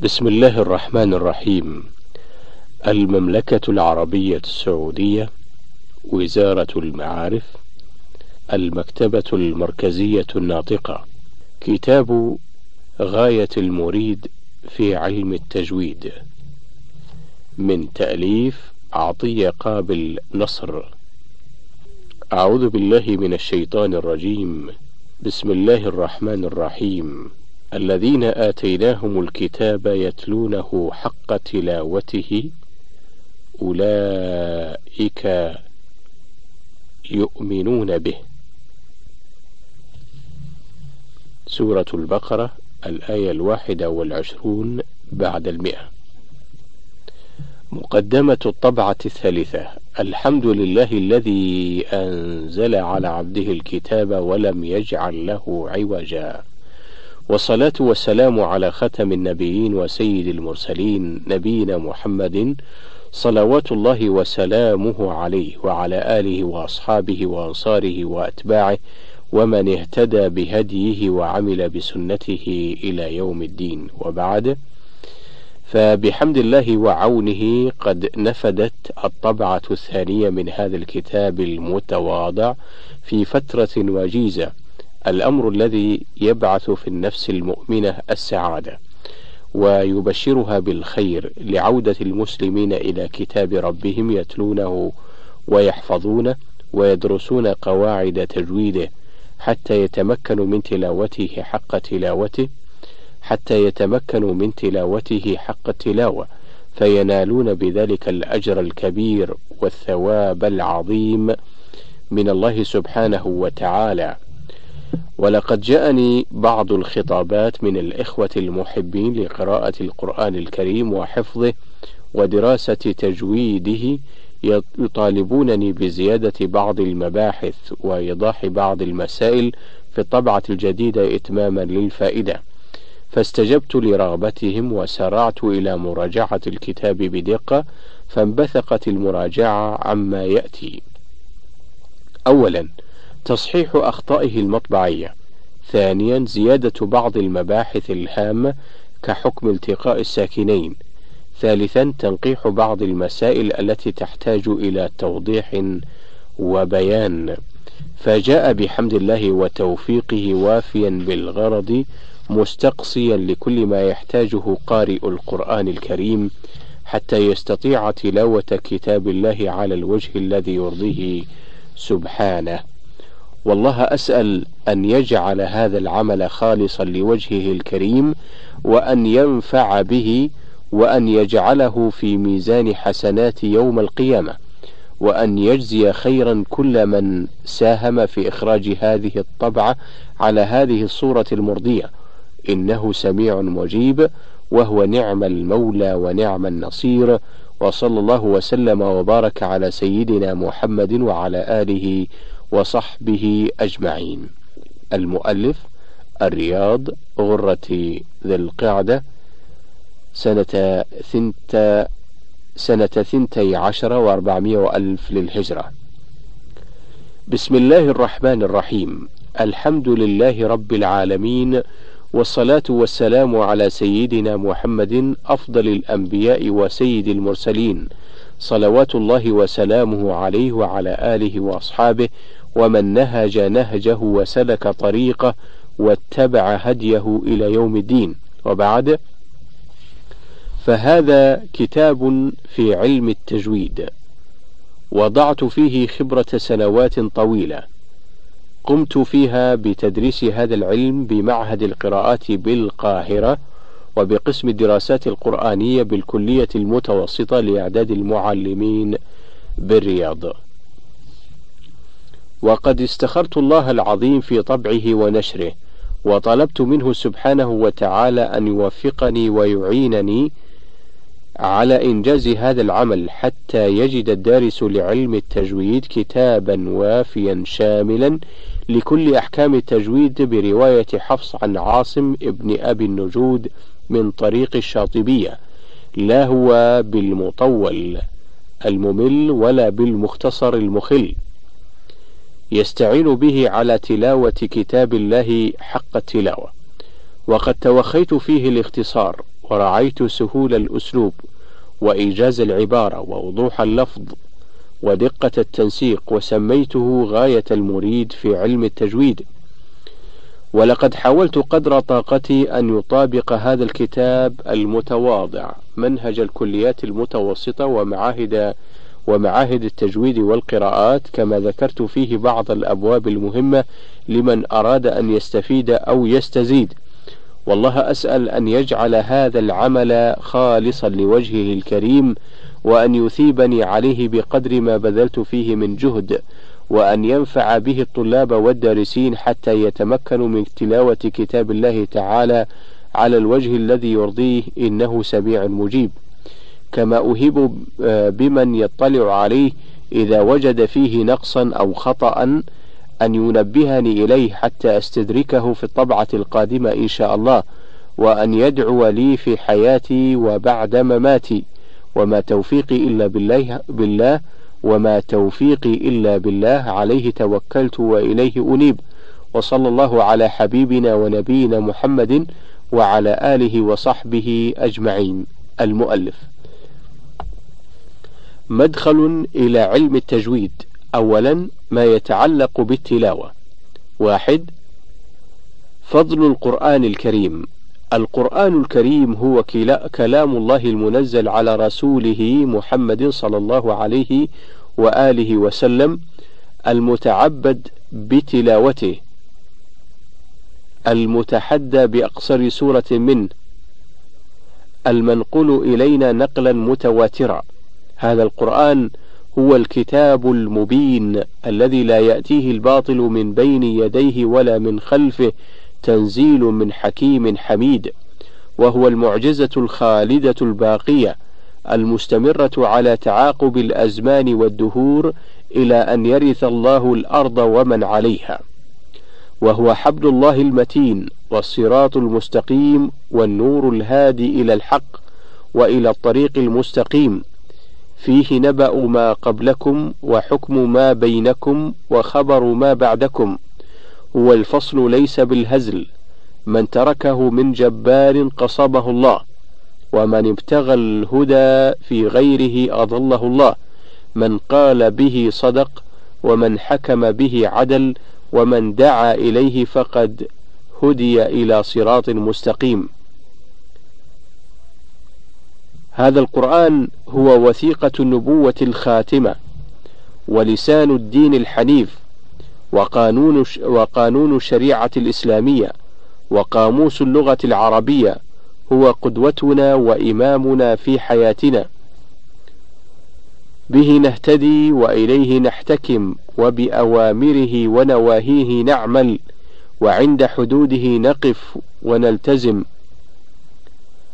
بسم الله الرحمن الرحيم. المملكة العربية السعودية وزارة المعارف المكتبة المركزية الناطقة. كتاب غاية المريد في علم التجويد. من تأليف عطية قابل نصر. أعوذ بالله من الشيطان الرجيم. بسم الله الرحمن الرحيم. الذين آتيناهم الكتاب يتلونه حق تلاوته أولئك يؤمنون به. سورة البقرة الآية الواحدة والعشرون بعد المئة. مقدمة الطبعة الثالثة. الحمد لله الذي أنزل على عبده الكتاب ولم يجعل له عوجا. والصلاة والسلام على ختم النبيين وسيد المرسلين نبينا محمد صلوات الله وسلامه عليه وعلى آله وأصحابه وأنصاره وأتباعه ومن اهتدى بهديه وعمل بسنته إلى يوم الدين. وبعد فبحمد الله وعونه قد نفدت الطبعة الثانية من هذا الكتاب المتواضع في فترة وجيزة. الأمر الذي يبعث في النفس المؤمنة السعادة ويبشرها بالخير لعودة المسلمين إلى كتاب ربهم يتلونه ويحفظونه ويدرسون قواعد تجويده حتى يتمكنوا من تلاوته حق تلاوته حتى يتمكنوا من تلاوته حق التلاوة فينالون بذلك الأجر الكبير والثواب العظيم من الله سبحانه وتعالى. ولقد جاءني بعض الخطابات من الإخوة المحبين لقراءة القرآن الكريم وحفظه ودراسة تجويده يطالبونني بزيادة بعض المباحث وإيضاح بعض المسائل في الطبعة الجديدة إتماما للفائدة. فاستجبت لرغبتهم وسرعت إلى مراجعة الكتاب بدقة فانبثقت المراجعة عما يأتي. أولا تصحيح أخطائه المطبعية. ثانيا زيادة بعض المباحث الهامة كحكم التقاء الساكنين. ثالثا تنقيح بعض المسائل التي تحتاج إلى توضيح وبيان. فجاء بحمد الله وتوفيقه وافيا بالغرض مستقصيا لكل ما يحتاجه قارئ القرآن الكريم حتى يستطيع تلاوة كتاب الله على الوجه الذي يرضيه سبحانه. والله أسأل أن يجعل هذا العمل خالصا لوجهه الكريم وأن ينفع به وأن يجعله في ميزان حسنات يوم القيامة وأن يجزي خيرا كل من ساهم في إخراج هذه الطبعة على هذه الصورة المرضية. إنه سميع مجيب وهو نعم المولى ونعم النصير وصلى الله وسلم وبارك على سيدنا محمد وعلى آله وصحبه أجمعين. المؤلف الرياض غرة ذي القعدة سنة ثنت سنة ثنتي عشر وأربعمائة وألف للهجرة. بسم الله الرحمن الرحيم. الحمد لله رب العالمين والصلاة والسلام على سيدنا محمد أفضل الأنبياء وسيد المرسلين صلوات الله وسلامه عليه وعلى آله وأصحابه ومن نهج نهجه وسلك طريقه واتبع هديه إلى يوم الدين. وبعد فهذا كتاب في علم التجويد. وضعت فيه خبرة سنوات طويلة. قمت فيها بتدريس هذا العلم بمعهد القراءات بالقاهرة وبقسم الدراسات القرآنية بالكلية المتوسطة لإعداد المعلمين بالرياض. وقد استخرت الله العظيم في طبعه ونشره وطلبت منه سبحانه وتعالى أن يوفقني ويعينني على إنجاز هذا العمل حتى يجد الدارس لعلم التجويد كتابا وافيا شاملا لكل أحكام التجويد برواية حفص عن عاصم ابن أبي النجود من طريق الشاطبية لا هو بالمطول الممل ولا بالمختصر المخل. يستعين به على تلاوة كتاب الله حق التلاوة. وقد توخيت فيه الاختصار ورعيت سهول الأسلوب وإيجاز العبارة ووضوح اللفظ ودقة التنسيق وسميته غاية المريد في علم التجويد. ولقد حاولت قدر طاقتي أن يطابق هذا الكتاب المتواضع منهج الكليات المتوسطة ومعاهد ومعاهد التجويد والقراءات كما ذكرت فيه بعض الأبواب المهمة لمن أراد أن يستفيد أو يستزيد. والله أسأل أن يجعل هذا العمل خالصا لوجهه الكريم وأن يثيبني عليه بقدر ما بذلت فيه من جهد وأن ينفع به الطلاب والدارسين حتى يتمكنوا من تلاوة كتاب الله تعالى على الوجه الذي يرضيه إنه سميع مجيب. كما أهب بمن يطلع عليه إذا وجد فيه نقصا أو خطأ أن ينبهني إليه حتى أستدركه في الطبعة القادمة إن شاء الله وأن يدعو لي في حياتي وبعد مماتي وما توفيقي إلا بالله, بالله وما توفيقي إلا بالله عليه توكلت وإليه أنيب. وصلى الله على حبيبنا ونبينا محمد وعلى آله وصحبه أجمعين. المؤلف. مدخل إلى علم التجويد. أولا ما يتعلق بالتلاوة. واحد فضل القرآن الكريم. القرآن الكريم هو كلام الله المنزل على رسوله محمد صلى الله عليه وآله وسلم المتعبد بتلاوته. المتحدى بأقصر سورة منه. المنقول إلينا نقلا متواترا. هذا القرآن هو الكتاب المبين الذي لا يأتيه الباطل من بين يديه ولا من خلفه تنزيل من حكيم حميد وهو المعجزة الخالدة الباقية المستمرة على تعاقب الأزمان والدهور إلى أن يرث الله الأرض ومن عليها. وهو حبل الله المتين والصراط المستقيم والنور الهادي إلى الحق وإلى الطريق المستقيم. فيه نبأ ما قبلكم وحكم ما بينكم وخبر ما بعدكم هو الفصل ليس بالهزل. من تركه من جبار قصبه الله ومن ابتغى الهدى في غيره أضله الله. من قال به صدق ومن حكم به عدل ومن دعا إليه فقد هدي إلى صراط مستقيم. هذا القرآن هو وثيقة النبوة الخاتمة ولسان الدين الحنيف وقانون وقانون الشريعة الإسلامية وقاموس اللغة العربية هو قدوتنا وإمامنا في حياتنا. به نهتدي وإليه نحتكم وبأوامره ونواهيه نعمل وعند حدوده نقف ونلتزم.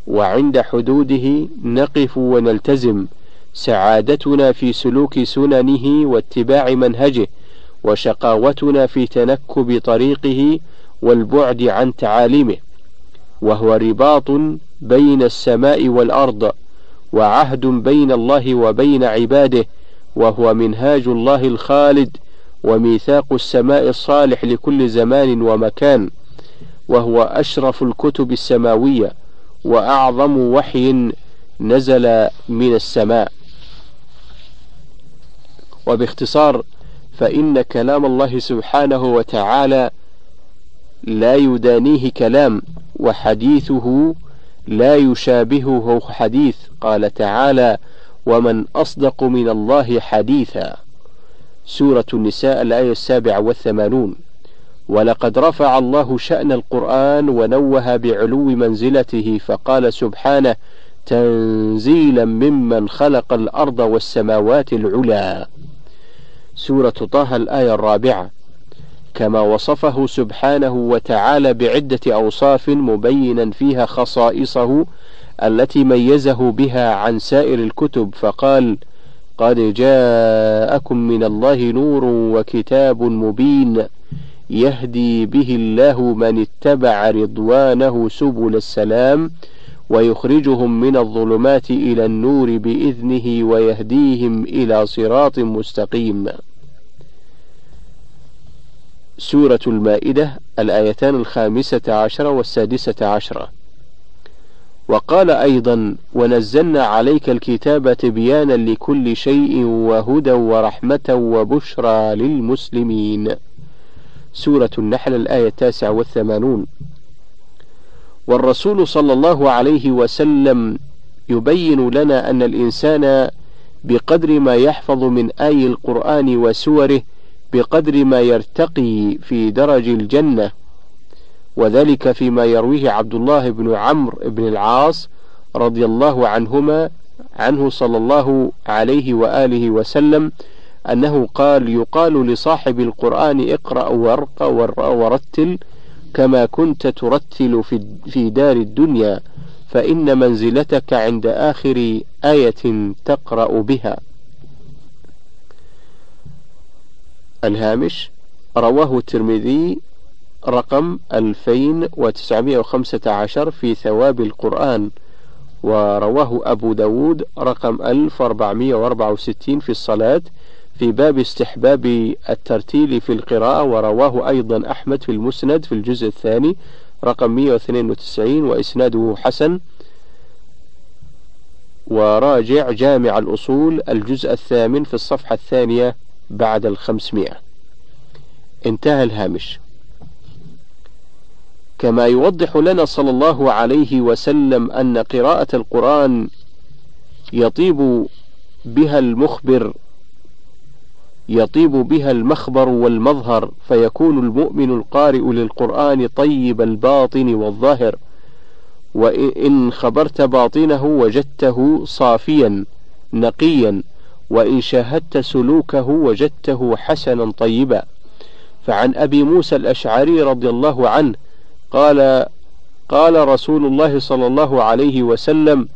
وعند حدوده نقف ونلتزم سعادتنا في سلوك سننه واتباع منهجه وشقاوتنا في تنكب طريقه والبعد عن تعاليمه وهو رباط بين السماء والأرض وعهد بين الله وبين عباده وهو منهاج الله الخالد وميثاق السماء الصالح لكل زمان ومكان وهو أشرف الكتب السماوية وأعظم وحي نزل من السماء. وباختصار فإن كلام الله سبحانه وتعالى لا يدانيه كلام وحديثه لا يشابهه حديث. قال تعالى ومن أصدق من الله حديثا. سورة النساء الآية السابعة والثمانون. ولقد رفع الله شأن القرآن ونوه بعلو منزلته فقال سبحانه تنزيلا ممن خلق الأرض والسماوات العلى سورة طه الآية الرابعة كما وصفه سبحانه وتعالى بعدة أوصاف مبينا فيها خصائصه التي ميزه بها عن سائر الكتب فقال قد جاءكم من الله نور وكتاب مبين. يهدي به الله من اتبع رضوانه سبل السلام ويخرجهم من الظلمات إلى النور بإذنه ويهديهم إلى صراط مستقيم. سورة المائدة الآيتان الخامسة عشرة والسادسة عشرة وقال أيضا ونزلنا عليك الكتاب تبيانا لكل شيء وهدى ورحمة وبشرى للمسلمين سورة النحل الآية التاسعة والثمانون. والرسول صلى الله عليه وسلم يبين لنا أن الإنسان بقدر ما يحفظ من آي القرآن وسوره بقدر ما يرتقي في درج الجنة. وذلك فيما يرويه عبد الله بن عمرو بن العاص رضي الله عنهما عنه صلى الله عليه وآله وسلم أنه قال يقال لصاحب القرآن اقرأ وارق ورتل كما كنت ترتل في, في دار الدنيا فإن منزلتك عند آخر آية تقرأ بها. الهامش رواه الترمذي رقم 2915 في ثواب القرآن ورواه أبو داود رقم 1464 في الصلاة في باب استحباب الترتيل في القراءة ورواه أيضا أحمد في المسند في الجزء الثاني رقم 192 وإسناده حسن. وراجع جامع الأصول الجزء الثامن في الصفحة الثانية بعد الخمسمائة. انتهى الهامش. كما يوضح لنا صلى الله عليه وسلم أن قراءة القرآن يطيب بها المخبر يطيب بها المخبر والمظهر فيكون المؤمن القارئ للقرآن طيب الباطن والظاهر. وإن خبرت باطنه وجدته صافيا نقيا. وإن شاهدت سلوكه وجدته حسنا طيبا. فعن أبي موسى الأشعري رضي الله عنه قال قال رسول الله صلى الله عليه وسلم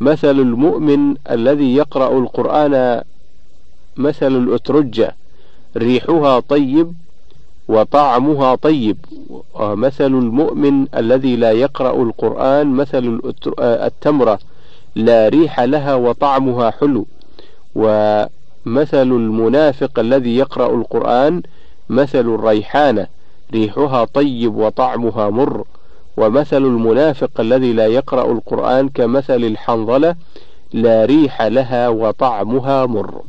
مثل المؤمن الذي يقرأ القرآن مثل الأترجة ريحها طيب وطعمها طيب. ومثل المؤمن الذي لا يقرأ القرآن مثل التمرة لا ريح لها وطعمها حلو. ومثل المنافق الذي يقرأ القرآن مثل الريحانة ريحها طيب وطعمها مر. ومثل المنافق الذي لا يقرأ القرآن كمثل الحنظلة لا ريح لها وطعمها مر.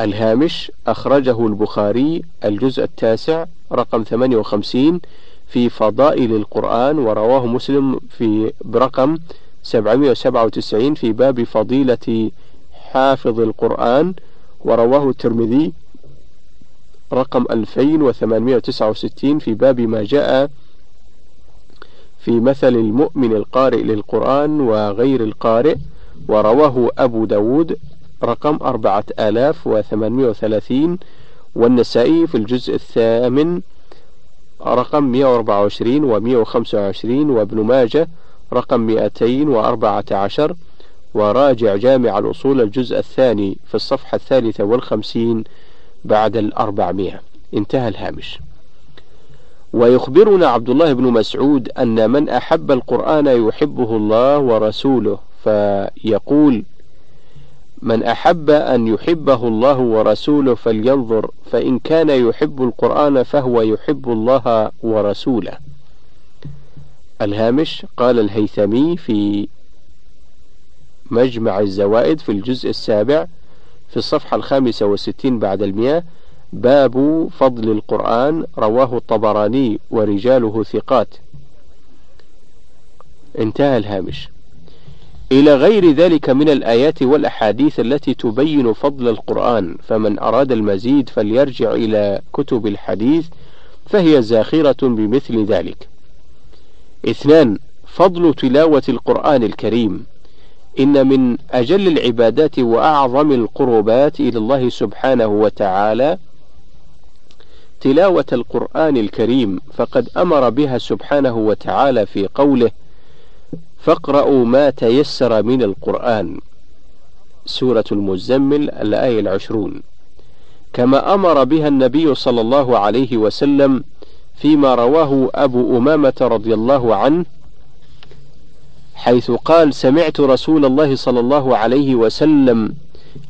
الهامش أخرجه البخاري الجزء التاسع رقم 58 في فضائل القرآن ورواه مسلم في برقم 797 في باب فضيلة حافظ القرآن ورواه الترمذي رقم 2869 في باب ما جاء في مثل المؤمن القارئ للقرآن وغير القارئ ورواه أبو داود رقم أربعة آلاف وثمانمائة وثلاثين والنسائي في الجزء الثامن رقم 124 و 125 وابن ماجه رقم 214 وراجع جامع الأصول الجزء الثاني في الصفحة الثالثة والخمسين بعد الأربعمائة. انتهى الهامش. ويخبرنا عبد الله بن مسعود أن من أحب القرآن يحبه الله ورسوله فيقول من أحب أن يحبه الله ورسوله فلينظر فإن كان يحب القرآن فهو يحب الله ورسوله. الهامش قال الهيثمي في مجمع الزوائد في الجزء السابع في الصفحة الخامسة والستين بعد المئة باب فضل القرآن رواه الطبراني ورجاله ثقات. انتهى الهامش. إلى غير ذلك من الآيات والأحاديث التي تبين فضل القرآن فمن أراد المزيد فليرجع إلى كتب الحديث فهي زاخرة بمثل ذلك. اثنان فضل تلاوة القرآن الكريم. إن من أجل العبادات وأعظم القربات إلى الله سبحانه وتعالى تلاوة القرآن الكريم فقد أمر بها سبحانه وتعالى في قوله فاقرأوا ما تيسر من القرآن. سورة المزمل الآية العشرون. كما أمر بها النبي صلى الله عليه وسلم فيما رواه أبو أمامة رضي الله عنه حيث قال سمعت رسول الله صلى الله عليه وسلم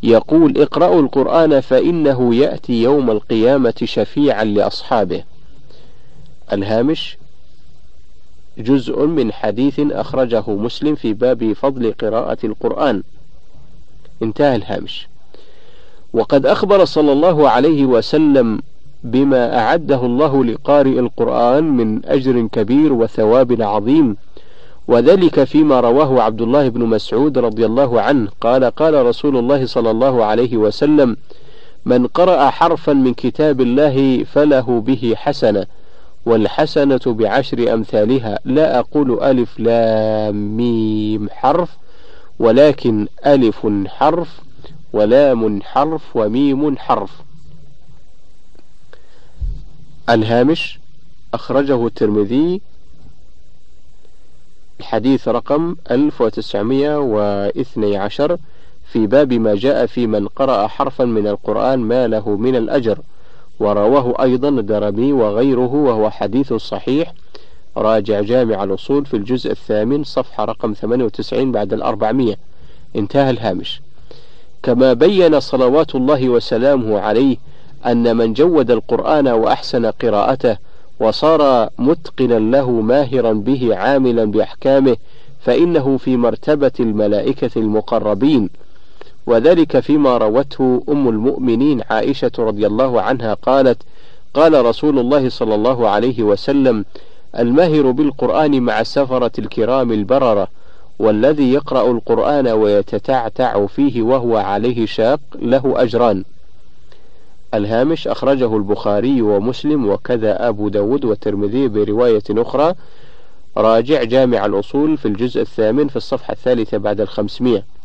يقول اقرأوا القرآن فإنه يأتي يوم القيامة شفيعا لأصحابه. الهامش جزء من حديث أخرجه مسلم في باب فضل قراءة القرآن. انتهى الهامش. وقد أخبر صلى الله عليه وسلم بما أعده الله لقارئ القرآن من أجر كبير وثواب عظيم وذلك فيما رواه عبد الله بن مسعود رضي الله عنه. قال قال رسول الله صلى الله عليه وسلم من قرأ حرفا من كتاب الله فله به حسنة والحسنة بعشر أمثالها. لا أقول ألف لام ميم حرف ولكن ألف حرف ولام حرف وميم حرف. الهامش أخرجه الترمذي. الحديث رقم 1912 في باب ما جاء في من قرأ حرفا من القرآن ما له من الأجر. ورواه أيضا الدرمي وغيره وهو حديث صحيح. راجع جامع الأصول في الجزء الثامن صفحة رقم 98 بعد الأربعمية. انتهى الهامش. كما بين صلوات الله وسلامه عليه أن من جود القرآن وأحسن قراءته وصار متقنا له ماهرا به عاملا بأحكامه فإنه في مرتبة الملائكة المقربين. وذلك فيما روته أم المؤمنين عائشة رضي الله عنها قالت قال رسول الله صلى الله عليه وسلم الماهر بالقرآن مع السفرة الكرام البررة والذي يقرأ القرآن ويتتعتع فيه وهو عليه شاق له أجران. الهامش أخرجه البخاري ومسلم وكذا أبو داود والترمذي برواية أخرى. راجع جامع الأصول في الجزء الثامن في الصفحة الثالثة بعد الخمسمائة.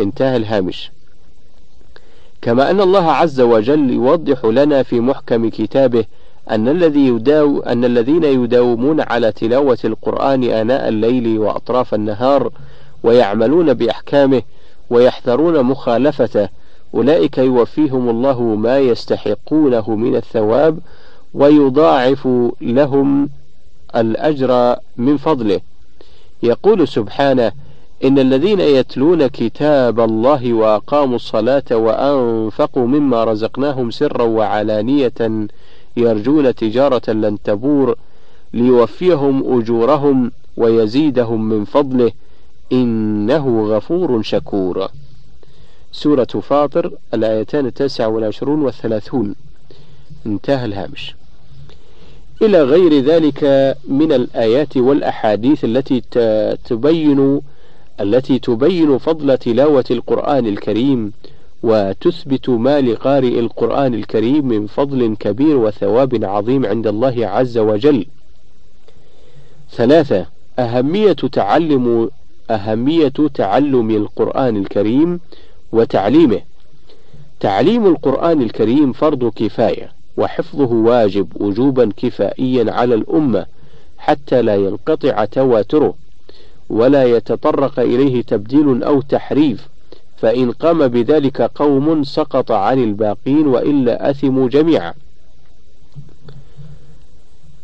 انتهى الهامش. كما أن الله عز وجل يوضح لنا في محكم كتابه أن الذي يداو أن الذين يداومون على تلاوة القرآن آناء الليل وأطراف النهار ويعملون بأحكامه ويحذرون مخالفته أولئك يوفيهم الله ما يستحقونه من الثواب ويضاعف لهم الأجر من فضله. يقول سبحانه إن الذين يتلون كتاب الله وأقاموا الصلاة وأنفقوا مما رزقناهم سرا وعلانية يرجون تجارة لن تبور ليوفيهم أجورهم ويزيدهم من فضله إنه غفور شكور. سورة فاطر الآيتان التاسعة والعشرون والثلاثون. انتهى الهامش. إلى غير ذلك من الآيات والأحاديث التي تبين التي تبين فضل تلاوة القرآن الكريم وتثبت ما لقارئ القرآن الكريم من فضل كبير وثواب عظيم عند الله عز وجل. ثلاثة أهمية تعلم أهمية تعلم القرآن الكريم وتعليمه. تعليم القرآن الكريم فرض كفاية، وحفظه واجب وجوبا كفائيا على الأمة حتى لا ينقطع تواتره، ولا يتطرق إليه تبديل أو تحريف، فإن قام بذلك قوم سقط عن الباقين وإلا أثموا جميعا.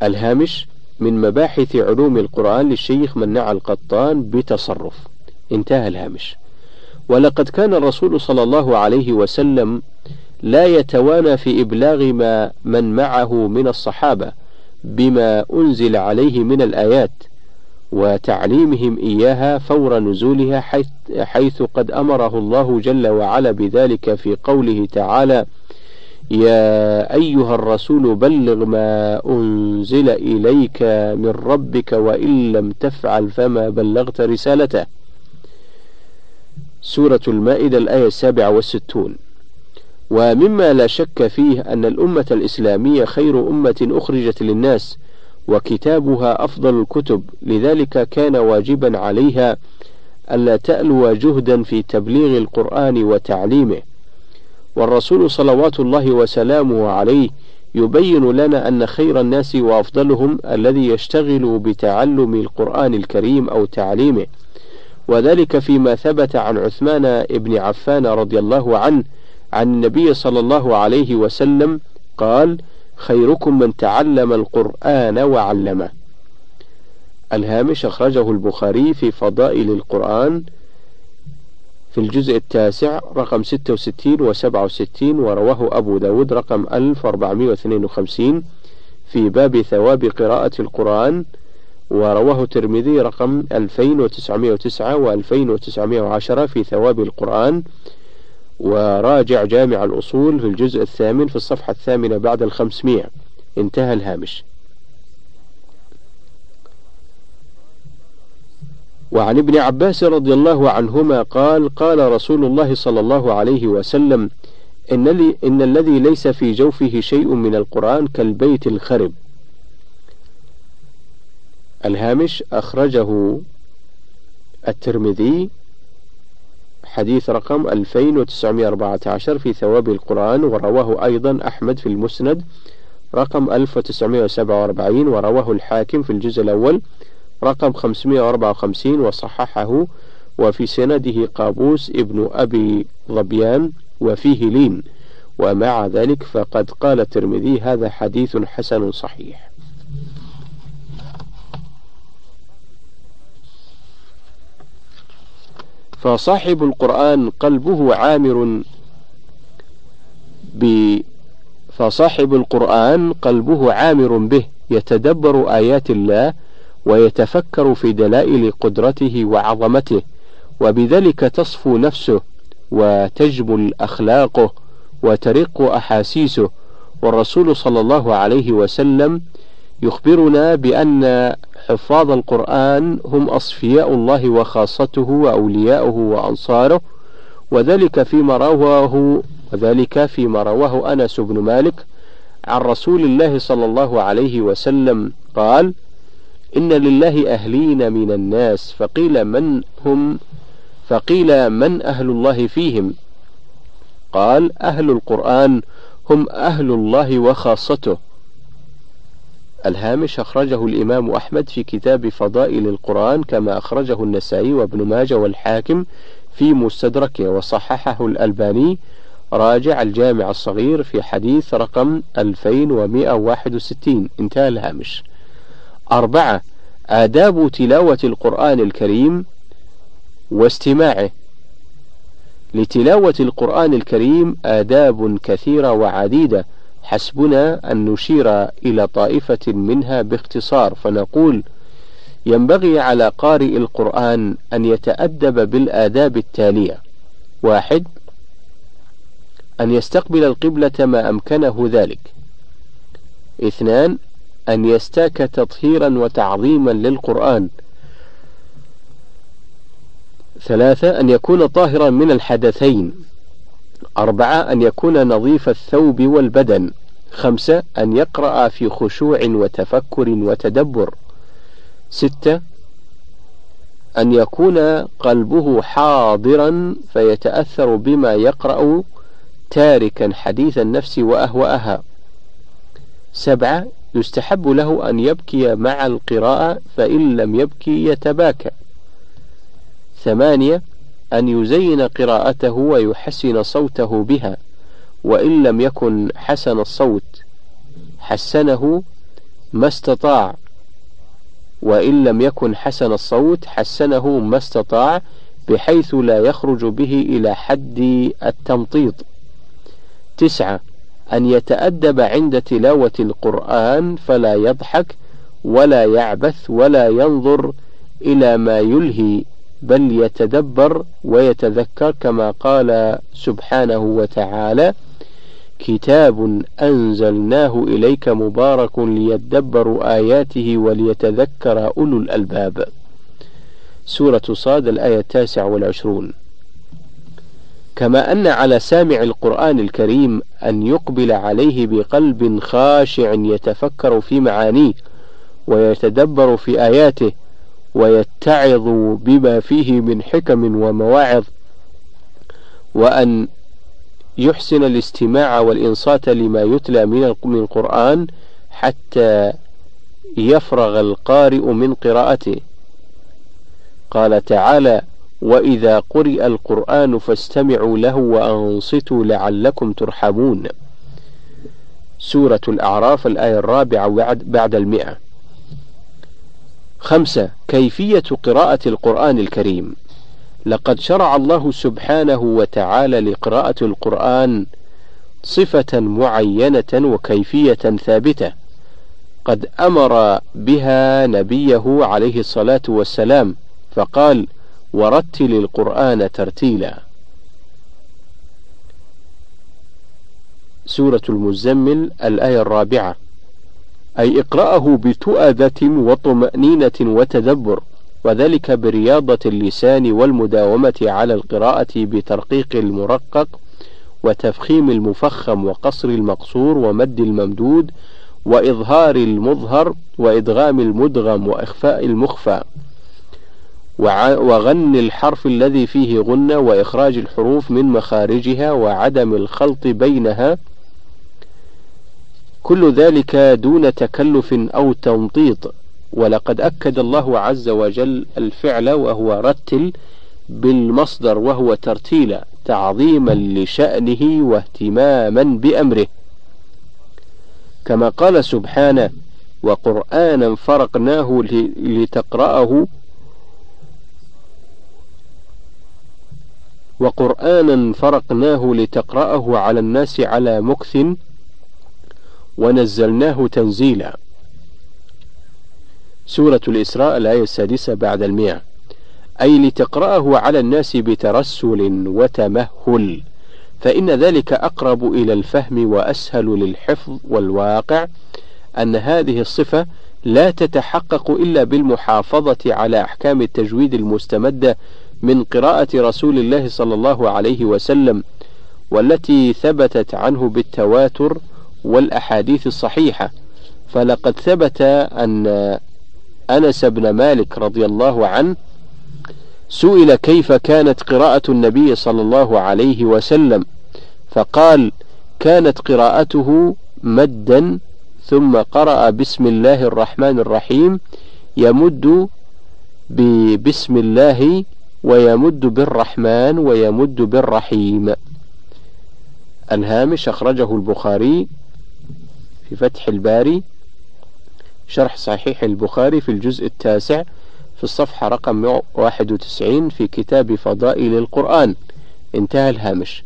الهامش من مباحث علوم القرآن للشيخ منع القطان بتصرف. انتهى الهامش. ولقد كان الرسول صلى الله عليه وسلم لا يتوانى في إبلاغ ما من معه من الصحابة بما أنزل عليه من الآيات وتعليمهم إياها فور نزولها حيث, حيث قد أمره الله جل وعلا بذلك في قوله تعالى يا أيها الرسول بلغ ما أنزل إليك من ربك وإن لم تفعل فما بلغت رسالته. سورة المائدة الآية السابعة والستون. ومما لا شك فيه أن الأمة الإسلامية خير أمة أخرجت للناس وكتابها أفضل الكتب لذلك كان واجبا عليها ألا تألو جهدا في تبليغ القرآن وتعليمه. والرسول صلوات الله وسلامه عليه يبين لنا أن خير الناس وأفضلهم الذي يشتغل بتعلم القرآن الكريم أو تعليمه. وذلك فيما ثبت عن عثمان بن عفان رضي الله عنه عن النبي صلى الله عليه وسلم قال: خيركم من تعلم القرآن وعلمه. الهامش أخرجه البخاري في فضائل القرآن في الجزء التاسع رقم 66 و 67 ورواه أبو داود رقم 1452 في باب ثواب قراءة القرآن ورواه الترمذي رقم 2909 و 2910 في ثواب القرآن وراجع جامع الأصول في الجزء الثامن في الصفحة الثامنة بعد الخمسمائة انتهى الهامش. وعن ابن عباس رضي الله عنهما قال قال رسول الله صلى الله عليه وسلم إن, لي إن الذي ليس في جوفه شيء من القرآن كالبيت الخرب. الهامش أخرجه الترمذي حديث رقم 2914 في ثواب القرآن ورواه أيضا أحمد في المسند رقم 1947 ورواه الحاكم في الجزء الأول رقم 554 وصححه وفي سنده قابوس ابن أبي ظبيان وفيه لين. ومع ذلك فقد قال الترمذي هذا حديث حسن صحيح. فصاحب القرآن قلبه عامر ب فصاحب القرآن قلبه عامر به يتدبر آيات الله ويتفكر في دلائل قدرته وعظمته وبذلك تصفو نفسه وتجمل أخلاقه وترق أحاسيسه والرسول صلى الله عليه وسلم يخبرنا بأن حفاظ القرآن هم أصفياء الله وخاصته وأولياؤه وأنصاره وذلك فيما رواه وذلك فيما رواه أنس بن مالك عن رسول الله صلى الله عليه وسلم. قال: إن لله أهلين من الناس فقيل من هم فقيل من أهل الله فيهم؟ قال أهل القرآن هم أهل الله وخاصته. الهامش أخرجه الإمام أحمد في كتاب فضائل القرآن كما أخرجه النسائي وابن ماجه والحاكم في مستدركه وصححه الألباني. راجع الجامع الصغير في حديث رقم 2161 انتهى الهامش. أربعة آداب تلاوة القرآن الكريم واستماعه. لتلاوة القرآن الكريم آداب كثيرة وعديدة. حسبنا أن نشير إلى طائفة منها باختصار فنقول ينبغي على قارئ القرآن أن يتأدب بالآداب التالية. واحد أن يستقبل القبلة ما أمكنه ذلك. اثنان أن يستاك تطهيرا وتعظيما للقرآن. ثلاثة أن يكون طاهرا من الحدثين. أربعة أن يكون نظيف الثوب والبدن. خمسة أن يقرأ في خشوع وتفكر وتدبر. ستة أن يكون قلبه حاضرا فيتأثر بما يقرأ تاركا حديث النفس وأهواءها. سبعة يستحب له أن يبكي مع القراءة فإن لم يبكي يتباكى. ثمانية أن يزين قراءته ويحسن صوته بها وإن لم يكن حسن الصوت حسنه ما استطاع. وإن لم يكن حسن الصوت حسنه ما استطاع بحيث لا يخرج به إلى حد التمطيط. تسعة أن يتأدب عند تلاوة القرآن فلا يضحك ولا يعبث ولا ينظر إلى ما يلهي. بل يتدبر ويتذكر كما قال سبحانه وتعالى كتاب أنزلناه إليك مبارك ليدبروا آياته وليتذكر أولو الألباب. سورة صاد الآية التاسع والعشرون. كما أن على سامع القرآن الكريم أن يقبل عليه بقلب خاشع يتفكر في معانيه ويتدبر في آياته ويتعظ بما فيه من حكم ومواعظ وأن يحسن الاستماع والإنصات لما يتلى من القرآن حتى يفرغ القارئ من قراءته. قال تعالى وإذا قرئ القرآن فاستمعوا له وأنصتوا لعلكم ترحمون. سورة الأعراف الآية الرابعة بعد المئة. خمسة كيفية قراءة القرآن الكريم. لقد شرع الله سبحانه وتعالى لقراءة القرآن صفة معينة وكيفية ثابتة. قد أمر بها نبيه عليه الصلاة والسلام فقال ورتل القرآن ترتيلا. سورة المزمل الآية الرابعة. أي اقرأه بتؤدة وطمأنينة وتدبر وذلك برياضة اللسان والمداومة على القراءة بترقيق المرقق وتفخيم المفخم وقصر المقصور ومد الممدود وإظهار المظهر وإدغام المدغم وإخفاء المخفى وغن الحرف الذي فيه غنة وإخراج الحروف من مخارجها وعدم الخلط بينها كل ذلك دون تكلف أو تمطيط. ولقد أكد الله عز وجل الفعل وهو رتل بالمصدر وهو ترتيلا تعظيما لشأنه واهتماما بأمره. كما قال سبحانه وقرآنا فرقناه لتقرأه. وقرآنا فرقناه لتقرأه على الناس على مكث ونزلناه تنزيلا. سورة الإسراء الآية السادسة بعد المئة. أي لتقرأه على الناس بترسل وتمهل فإن ذلك أقرب إلى الفهم وأسهل للحفظ والواقع أن هذه الصفة لا تتحقق إلا بالمحافظة على أحكام التجويد المستمدة من قراءة رسول الله صلى الله عليه وسلم والتي ثبتت عنه بالتواتر والأحاديث الصحيحة. فلقد ثبت أن أنس بن مالك رضي الله عنه سئل كيف كانت قراءة النبي صلى الله عليه وسلم. فقال كانت قراءته مدا ثم قرأ بسم الله الرحمن الرحيم يمد ببسم الله ويمد بالرحمن ويمد بالرحيم. الهامش أخرجه البخاري في فتح الباري شرح صحيح البخاري في الجزء التاسع في الصفحة رقم 191 في كتاب فضائل القرآن. انتهى الهامش.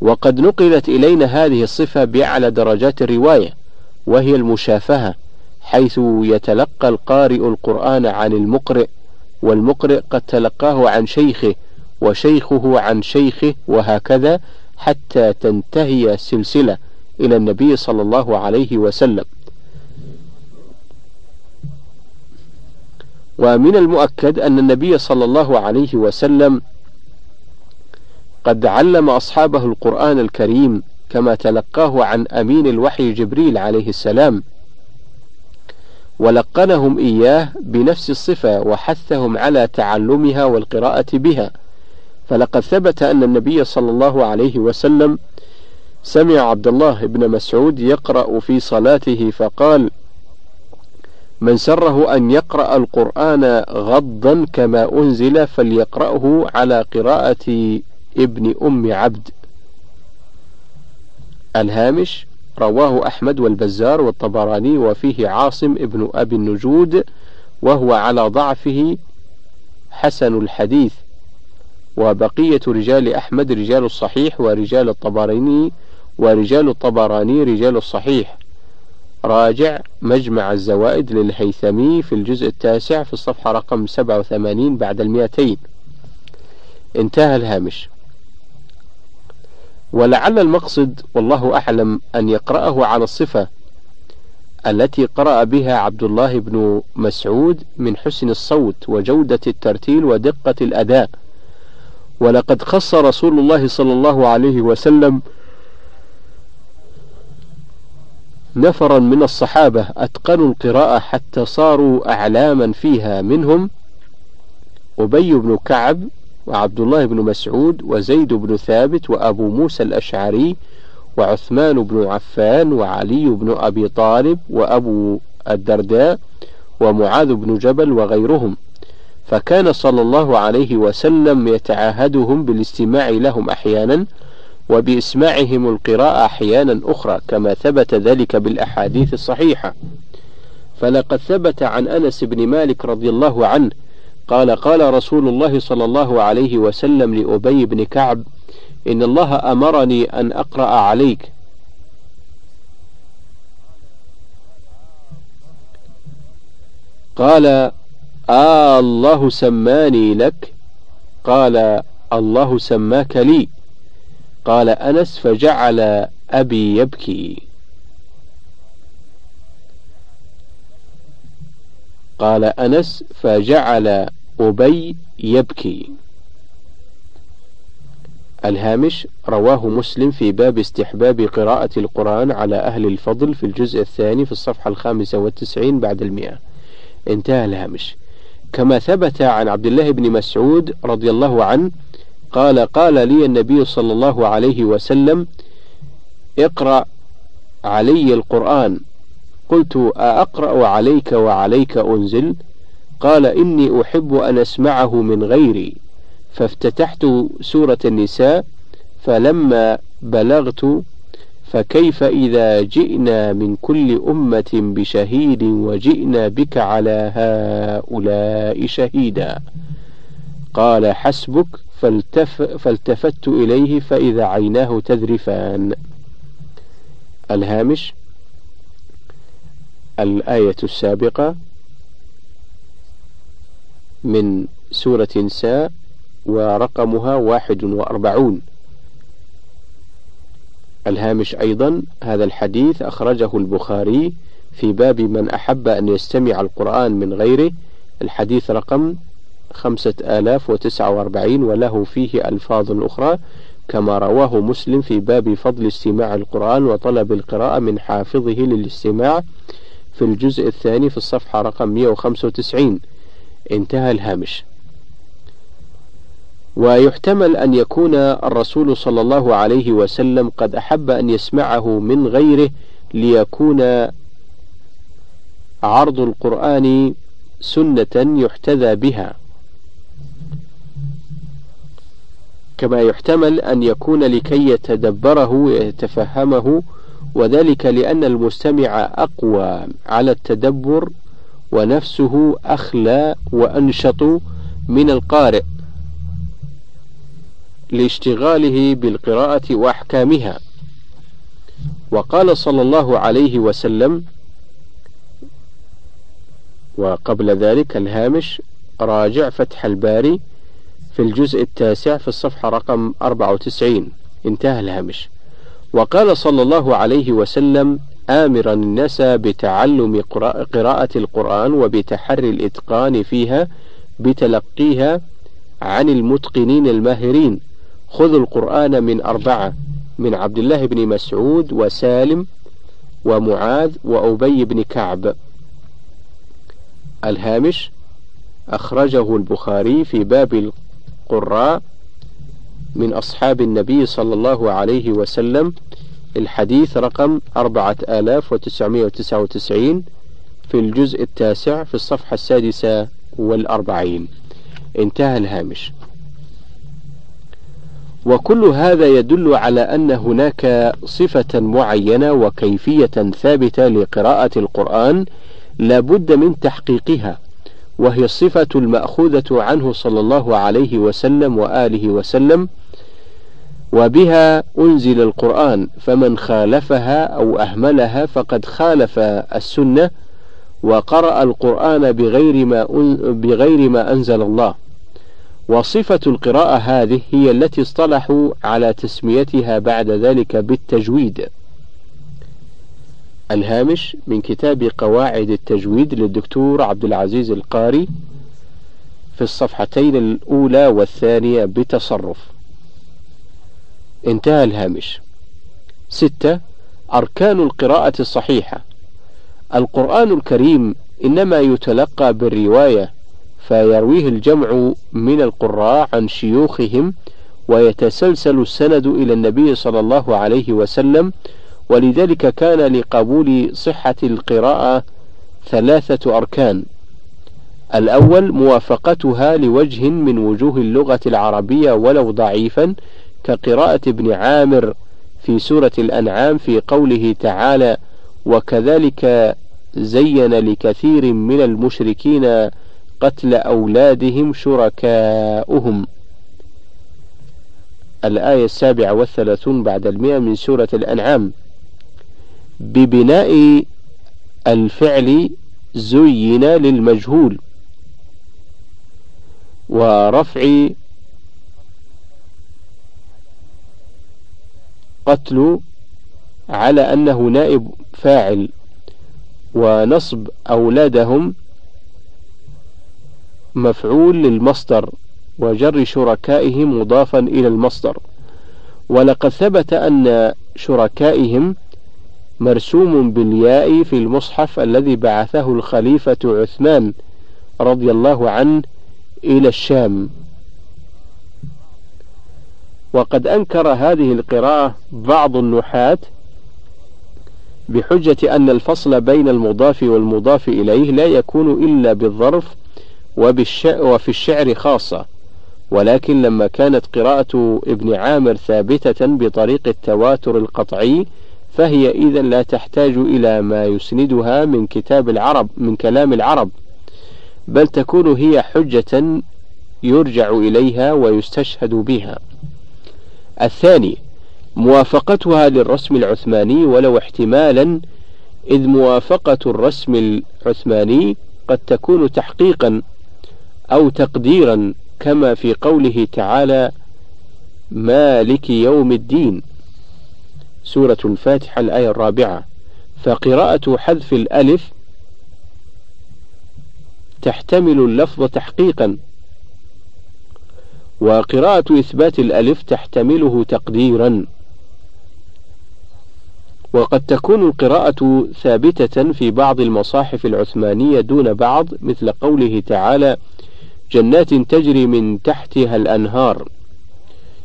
وقد نقلت إلينا هذه الصفة بأعلى درجات الرواية وهي المشافهة حيث يتلقى القارئ القرآن عن المقرئ والمقرئ قد تلقاه عن شيخه وشيخه عن شيخه وهكذا حتى تنتهي السلسلة إلى النبي صلى الله عليه وسلم. ومن المؤكد أن النبي صلى الله عليه وسلم قد علم أصحابه القرآن الكريم كما تلقاه عن أمين الوحي جبريل عليه السلام ولقنهم إياه بنفس الصفة وحثهم على تعلمها والقراءة بها. فلقد ثبت أن النبي صلى الله عليه وسلم سمع عبد الله بن مسعود يقرأ في صلاته فقال من سره أن يقرأ القرآن غضا كما أنزل فليقرأه على قراءة ابن أم عبد. الهامش رواه أحمد والبزار والطبراني وفيه عاصم ابن أبي النجود وهو على ضعفه حسن الحديث. وبقية رجال أحمد رجال الصحيح ورجال الطبراني ورجال الطبراني رجال الصحيح. راجع مجمع الزوائد للهيثمي في الجزء التاسع في الصفحة رقم 87 بعد المئتين. انتهى الهامش. ولعل المقصد والله أعلم أن يقرأه على الصفة التي قرأ بها عبد الله بن مسعود من حسن الصوت وجودة الترتيل ودقة الأداء. ولقد خص رسول الله صلى الله عليه وسلم نفرا من الصحابة أتقنوا القراءة حتى صاروا أعلاما فيها منهم أبي بن كعب وعبد الله بن مسعود وزيد بن ثابت وأبو موسى الأشعري وعثمان بن عفان وعلي بن أبي طالب وأبو الدرداء ومعاذ بن جبل وغيرهم. فكان صلى الله عليه وسلم يتعاهدهم بالاستماع لهم أحيانا وبإسماعهم القراءة أحيانا أخرى كما ثبت ذلك بالأحاديث الصحيحة. فلقد ثبت عن أنس بن مالك رضي الله عنه قال قال رسول الله صلى الله عليه وسلم لأبي بن كعب إن الله أمرني أن أقرأ عليك قال آه الله سماني لك قال الله سماك لي قال أنس فجعل أبي يبكي. قال أنس فجعل أبي يبكي. الهامش رواه مسلم في باب استحباب قراءة القرآن على أهل الفضل في الجزء الثاني في الصفحة الخامسة والتسعين بعد المئة. انتهى الهامش. كما ثبت عن عبد الله بن مسعود رضي الله عنه قال قال لي النبي صلى الله عليه وسلم اقرأ علي القرآن. قلت أأقرأ عليك وعليك أنزل؟ قال إني أحب أن أسمعه من غيري. فافتتحت سورة النساء فلما بلغت فكيف إذا جئنا من كل أمة بشهيد وجئنا بك على هؤلاء شهيدا؟ قال حسبك فالتف فالتفت إليه فإذا عيناه تذرفان. الهامش الآية السابقة من سورة نساء ورقمها واحد وأربعون. الهامش أيضا هذا الحديث أخرجه البخاري في باب من أحب أن يستمع القرآن من غيره. الحديث رقم خمسة آلاف وتسعة وأربعين وله فيه ألفاظ أخرى كما رواه مسلم في باب فضل استماع القرآن وطلب القراءة من حافظه للاستماع في الجزء الثاني في الصفحة رقم 195 انتهى الهامش. ويحتمل أن يكون الرسول صلى الله عليه وسلم قد أحب أن يسمعه من غيره ليكون عرض القرآن سنة يحتذى بها. كما يحتمل أن يكون لكي يتدبره ويتفهمه وذلك لأن المستمع أقوى على التدبر ونفسه أخلى وأنشط من القارئ لاشتغاله بالقراءة وأحكامها. وقال صلى الله عليه وسلم وقبل ذلك الهامش راجع فتح الباري في الجزء التاسع في الصفحة رقم 94 انتهى الهامش. وقال صلى الله عليه وسلم آمرا الناس بتعلم قراءة القرآن وبتحري الإتقان فيها بتلقيها عن المتقنين الماهرين. خذوا القرآن من أربعة من عبد الله بن مسعود وسالم ومعاذ وأبي بن كعب. الهامش أخرجه البخاري في باب القراء من أصحاب النبي صلى الله عليه وسلم. الحديث رقم أربعة آلاف وتسعمائة وتسعة وتسعين في الجزء التاسع في الصفحة السادسة والأربعين. انتهى الهامش. وكل هذا يدل على أن هناك صفة معينة وكيفية ثابتة لقراءة القرآن لا بد من تحقيقها. وهي الصفة المأخوذة عنه صلى الله عليه وسلم وآله وسلم وبها أنزل القرآن فمن خالفها أو أهملها فقد خالف السنة وقرأ القرآن بغير ما بغير ما أنزل الله. وصفة القراءة هذه هي التي اصطلحوا على تسميتها بعد ذلك بالتجويد. الهامش من كتاب قواعد التجويد للدكتور عبد العزيز القاري في الصفحتين الأولى والثانية بتصرف. انتهى الهامش. ستة أركان القراءة الصحيحة. القرآن الكريم إنما يتلقى بالرواية فيرويه الجمع من القراء عن شيوخهم ويتسلسل السند إلى النبي صلى الله عليه وسلم ولذلك كان لقبول صحة القراءة ثلاثة أركان. الأول موافقتها لوجه من وجوه اللغة العربية ولو ضعيفا كقراءة ابن عامر في سورة الأنعام في قوله تعالى وكذلك زين لكثير من المشركين قتل أولادهم شركاؤهم الآية السابعة والثلاثون بعد المئة من سورة الأنعام. ببناء الفعل زين للمجهول ورفع قتل على أنه نائب فاعل ونصب أولادهم مفعول للمصدر وجر شركائهم مضافا إلى المصدر. ولقد ثبت أن شركائهم مرسوم بالياء في المصحف الذي بعثه الخليفة عثمان رضي الله عنه إلى الشام. وقد أنكر هذه القراءة بعض النحاة بحجة أن الفصل بين المضاف والمضاف إليه لا يكون إلا بالظرف وفي الشعر خاصة ولكن لما كانت قراءة ابن عامر ثابتة بطريق التواتر القطعي فهي إذا لا تحتاج إلى ما يسندها من كتاب العرب من كلام العرب بل تكون هي حجة يرجع إليها ويستشهد بها. الثاني موافقتها للرسم العثماني ولو احتمالا إذ موافقة الرسم العثماني قد تكون تحقيقا أو تقديرا كما في قوله تعالى مالك يوم الدين سورة الفاتحة الآية الرابعة. فقراءة حذف الألف تحتمل اللفظ تحقيقا. وقراءة إثبات الألف تحتمله تقديرا. وقد تكون القراءة ثابتة في بعض المصاحف العثمانية دون بعض مثل قوله تعالى جنات تجري من تحتها الأنهار.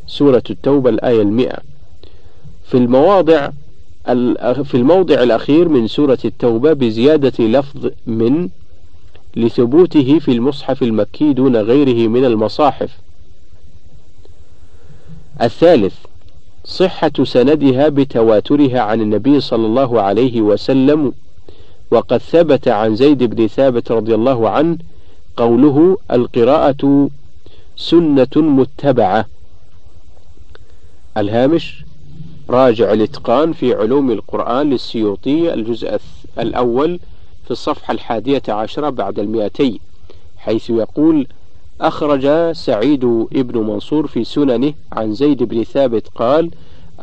سورة التوبة الآية المئة. في المواضع في الموضع الأخير من سورة التوبة بزيادة لفظ من لثبوته في المصحف المكي دون غيره من المصاحف. الثالث صحة سندها بتواترها عن النبي صلى الله عليه وسلم وقد ثبت عن زيد بن ثابت رضي الله عنه قوله القراءة سنة متبعة. الهامش راجع الإتقان في علوم القرآن للسيوطي الجزء الأول في الصفحة الحادية عشرة بعد المئتي حيث يقول أخرج سعيد ابن منصور في سننه عن زيد بن ثابت قال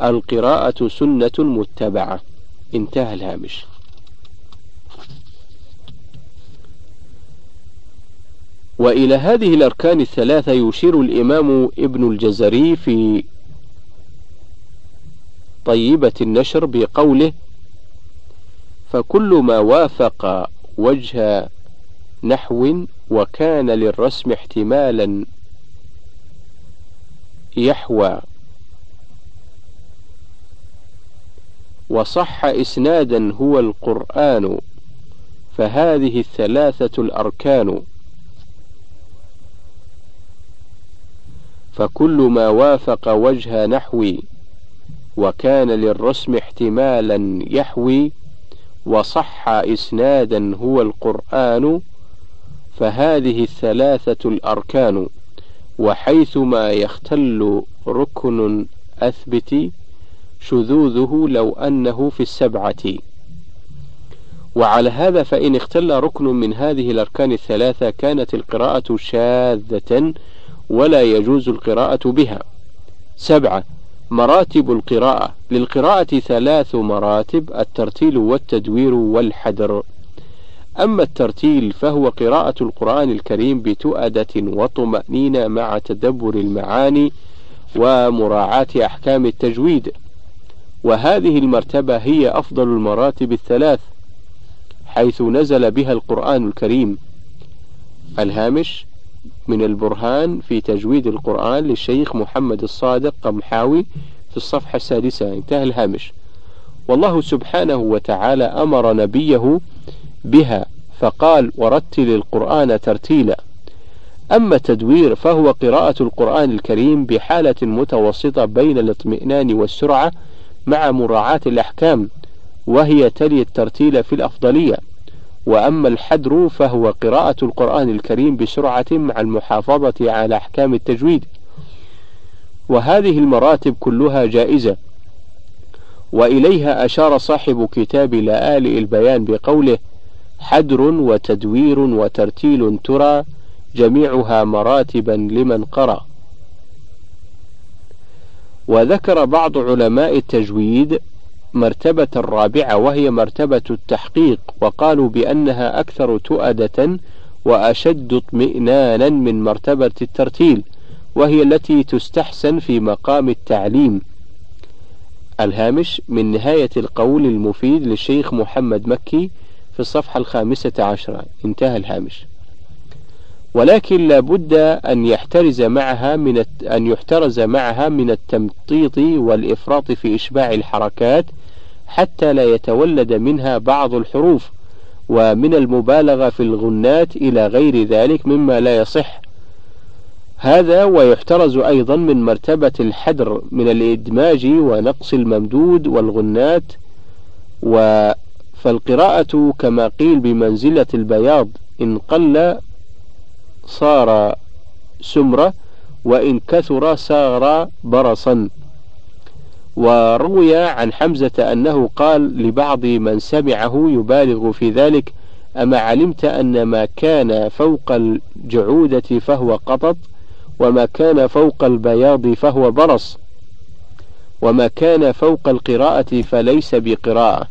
القراءة سنة متبعة. انتهى الهامش. وإلى هذه الأركان الثلاثة يشير الإمام ابن الجزري في طيبة النشر بقوله فكل ما وافق وجه نحو وكان للرسم احتمالا يحوى. وصح إسنادا هو القرآن فهذه الثلاثة الأركان. فكل ما وافق وجه نحوي وكان للرسم احتمالا يحوي وصح إسنادا هو القرآن فهذه الثلاثة الأركان وحيثما يختل ركن أثبت شذوذه لو أنه في السبعة. وعلى هذا فإن اختل ركن من هذه الأركان الثلاثة كانت القراءة شاذة ولا يجوز القراءة بها. سبعة. مراتب القراءة. للقراءة ثلاث مراتب الترتيل والتدوير والحدر أما الترتيل فهو قراءة القرآن الكريم بتؤدة وطمأنينة مع تدبر المعاني ومراعاة أحكام التجويد. وهذه المرتبة هي أفضل المراتب الثلاث حيث نزل بها القرآن الكريم. الهامش من البرهان في تجويد القرآن للشيخ محمد الصادق قمحاوي في الصفحة السادسة. انتهى الهامش. والله سبحانه وتعالى أمر نبيه بها فقال ورتل القرآن ترتيلا. أما التدوير فهو قراءة القرآن الكريم بحالة متوسطة بين الاطمئنان والسرعة مع مراعاة الأحكام وهي تلي الترتيل في الأفضلية. وأما الحدر فهو قراءة القرآن الكريم بسرعة مع المحافظة على أحكام التجويد. وهذه المراتب كلها جائزة. وإليها أشار صاحب كتاب لآلئ البيان بقوله حدر وتدوير وترتيل ترى جميعها مراتبا لمن قرأ. وذكر بعض علماء التجويد مرتبة الرابعة وهي مرتبة التحقيق وقالوا بأنها أكثر تؤدة وأشد اطمئنانا من مرتبة الترتيل وهي التي تستحسن في مقام التعليم. الهامش من نهاية القول المفيد للشيخ محمد مكي في الصفحة الخامسة عشرة. انتهى الهامش. ولكن لا بد أن يحترز معها من أن يحترز معها من التمطيط والإفراط في إشباع الحركات حتى لا يتولد منها بعض الحروف ومن المبالغة في الغنات إلى غير ذلك مما لا يصح. هذا ويحترز أيضا من مرتبة الحدر من الإدماج ونقص الممدود والغنات. و فالقراءة كما قيل بمنزلة البياض إن قل صار سمرة وإن كثر صار برصا. وروي عن حمزة أنه قال لبعض من سمعه يبالغ في ذلك أما علمت أن ما كان فوق الجعودة فهو قطط وما كان فوق البياض فهو برص وما كان فوق القراءة فليس بقراءة.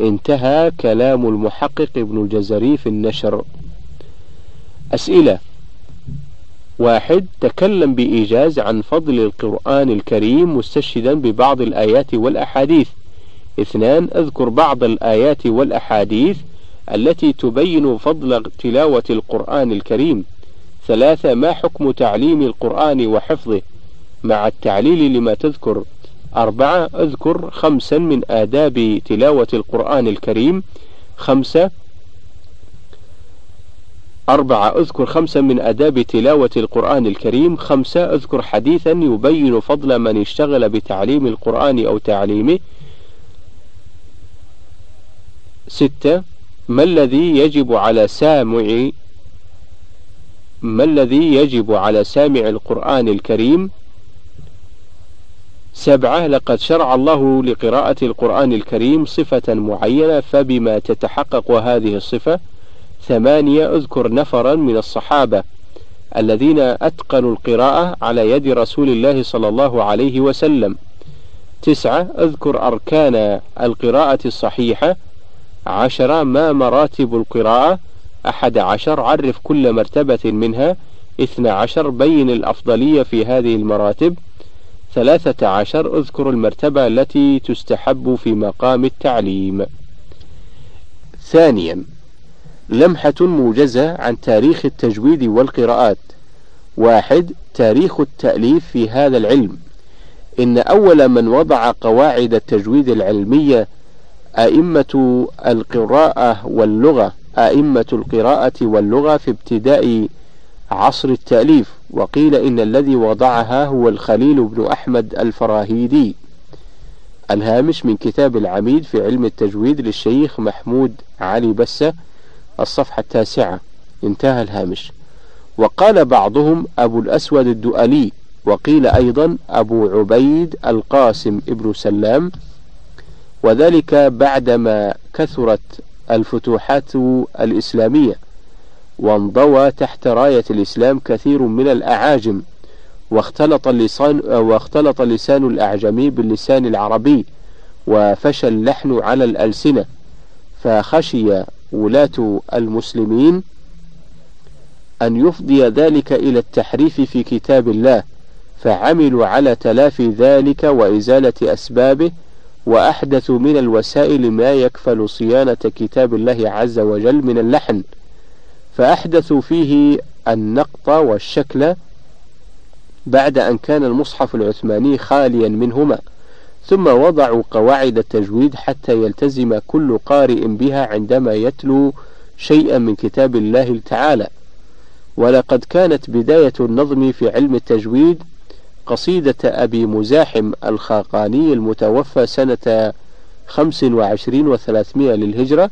انتهى كلام المحقق ابن الجزري في النشر. أسئلة واحد تكلم بإيجاز عن فضل القرآن الكريم مستشهدا ببعض الآيات والأحاديث. اثنان أذكر بعض الآيات والأحاديث التي تبين فضل تلاوة القرآن الكريم. ثلاثة ما حكم تعليم القرآن وحفظه مع التعليل لما تذكر. أربعة أذكر خمسا من آداب تلاوة القرآن الكريم. خمسة أربعة أذكر خمسا من آداب تلاوة القرآن الكريم خمسة أذكر حديثا يبين فضل من اشتغل بتعليم القرآن أو تعليمه ستة ما الذي يجب على سامع ما الذي يجب على سامع القرآن الكريم؟ سبعة لقد شرع الله لقراءة القرآن الكريم صفة معينة فبما تتحقق هذه الصفة ثمانية اذكر نفرا من الصحابة الذين أتقنوا القراءة على يد رسول الله صلى الله عليه وسلم. تسعة اذكر أركان القراءة الصحيحة. عشرة ما مراتب القراءة. أحد عشر عرف كل مرتبة منها. اثنى عشر بين الأفضلية في هذه المراتب. ثلاثة عشر اذكر المرتبة التي تستحب في مقام التعليم. ثانيا لمحة موجزة عن تاريخ التجويد والقراءات. واحد تاريخ التأليف في هذا العلم. إن أول من وضع قواعد التجويد العلمية أئمة القراءة واللغة أئمة القراءة واللغة في ابتداء عصر التأليف. وقيل إن الذي وضعها هو الخليل بن أحمد الفراهيدي. الهامش من كتاب العميد في علم التجويد للشيخ محمود علي بسة الصفحة التاسعة. انتهى الهامش. وقال بعضهم أبو الأسود الدؤلي وقيل أيضا أبو عبيد القاسم ابن سلام. وذلك بعدما كثرت الفتوحات الإسلامية وانضوى تحت راية الإسلام كثير من الأعاجم واختلط اللسان واختلط اللسان الأعجمي باللسان العربي وفشى اللحن على الألسنة فخشي ولاة المسلمين أن يفضي ذلك إلى التحريف في كتاب الله فعملوا على تلافي ذلك وإزالة أسبابه وأحدثوا من الوسائل ما يكفل صيانة كتاب الله عز وجل من اللحن. فأحدثوا فيه النقط والشكل بعد أن كان المصحف العثماني خاليا منهما. ثم وضعوا قواعد التجويد حتى يلتزم كل قارئ بها عندما يتلو شيئا من كتاب الله تعالى. ولقد كانت بداية النظم في علم التجويد قصيدة أبي مزاحم الخاقاني المتوفى سنة خمس وعشرين وثلاثمائة للهجرة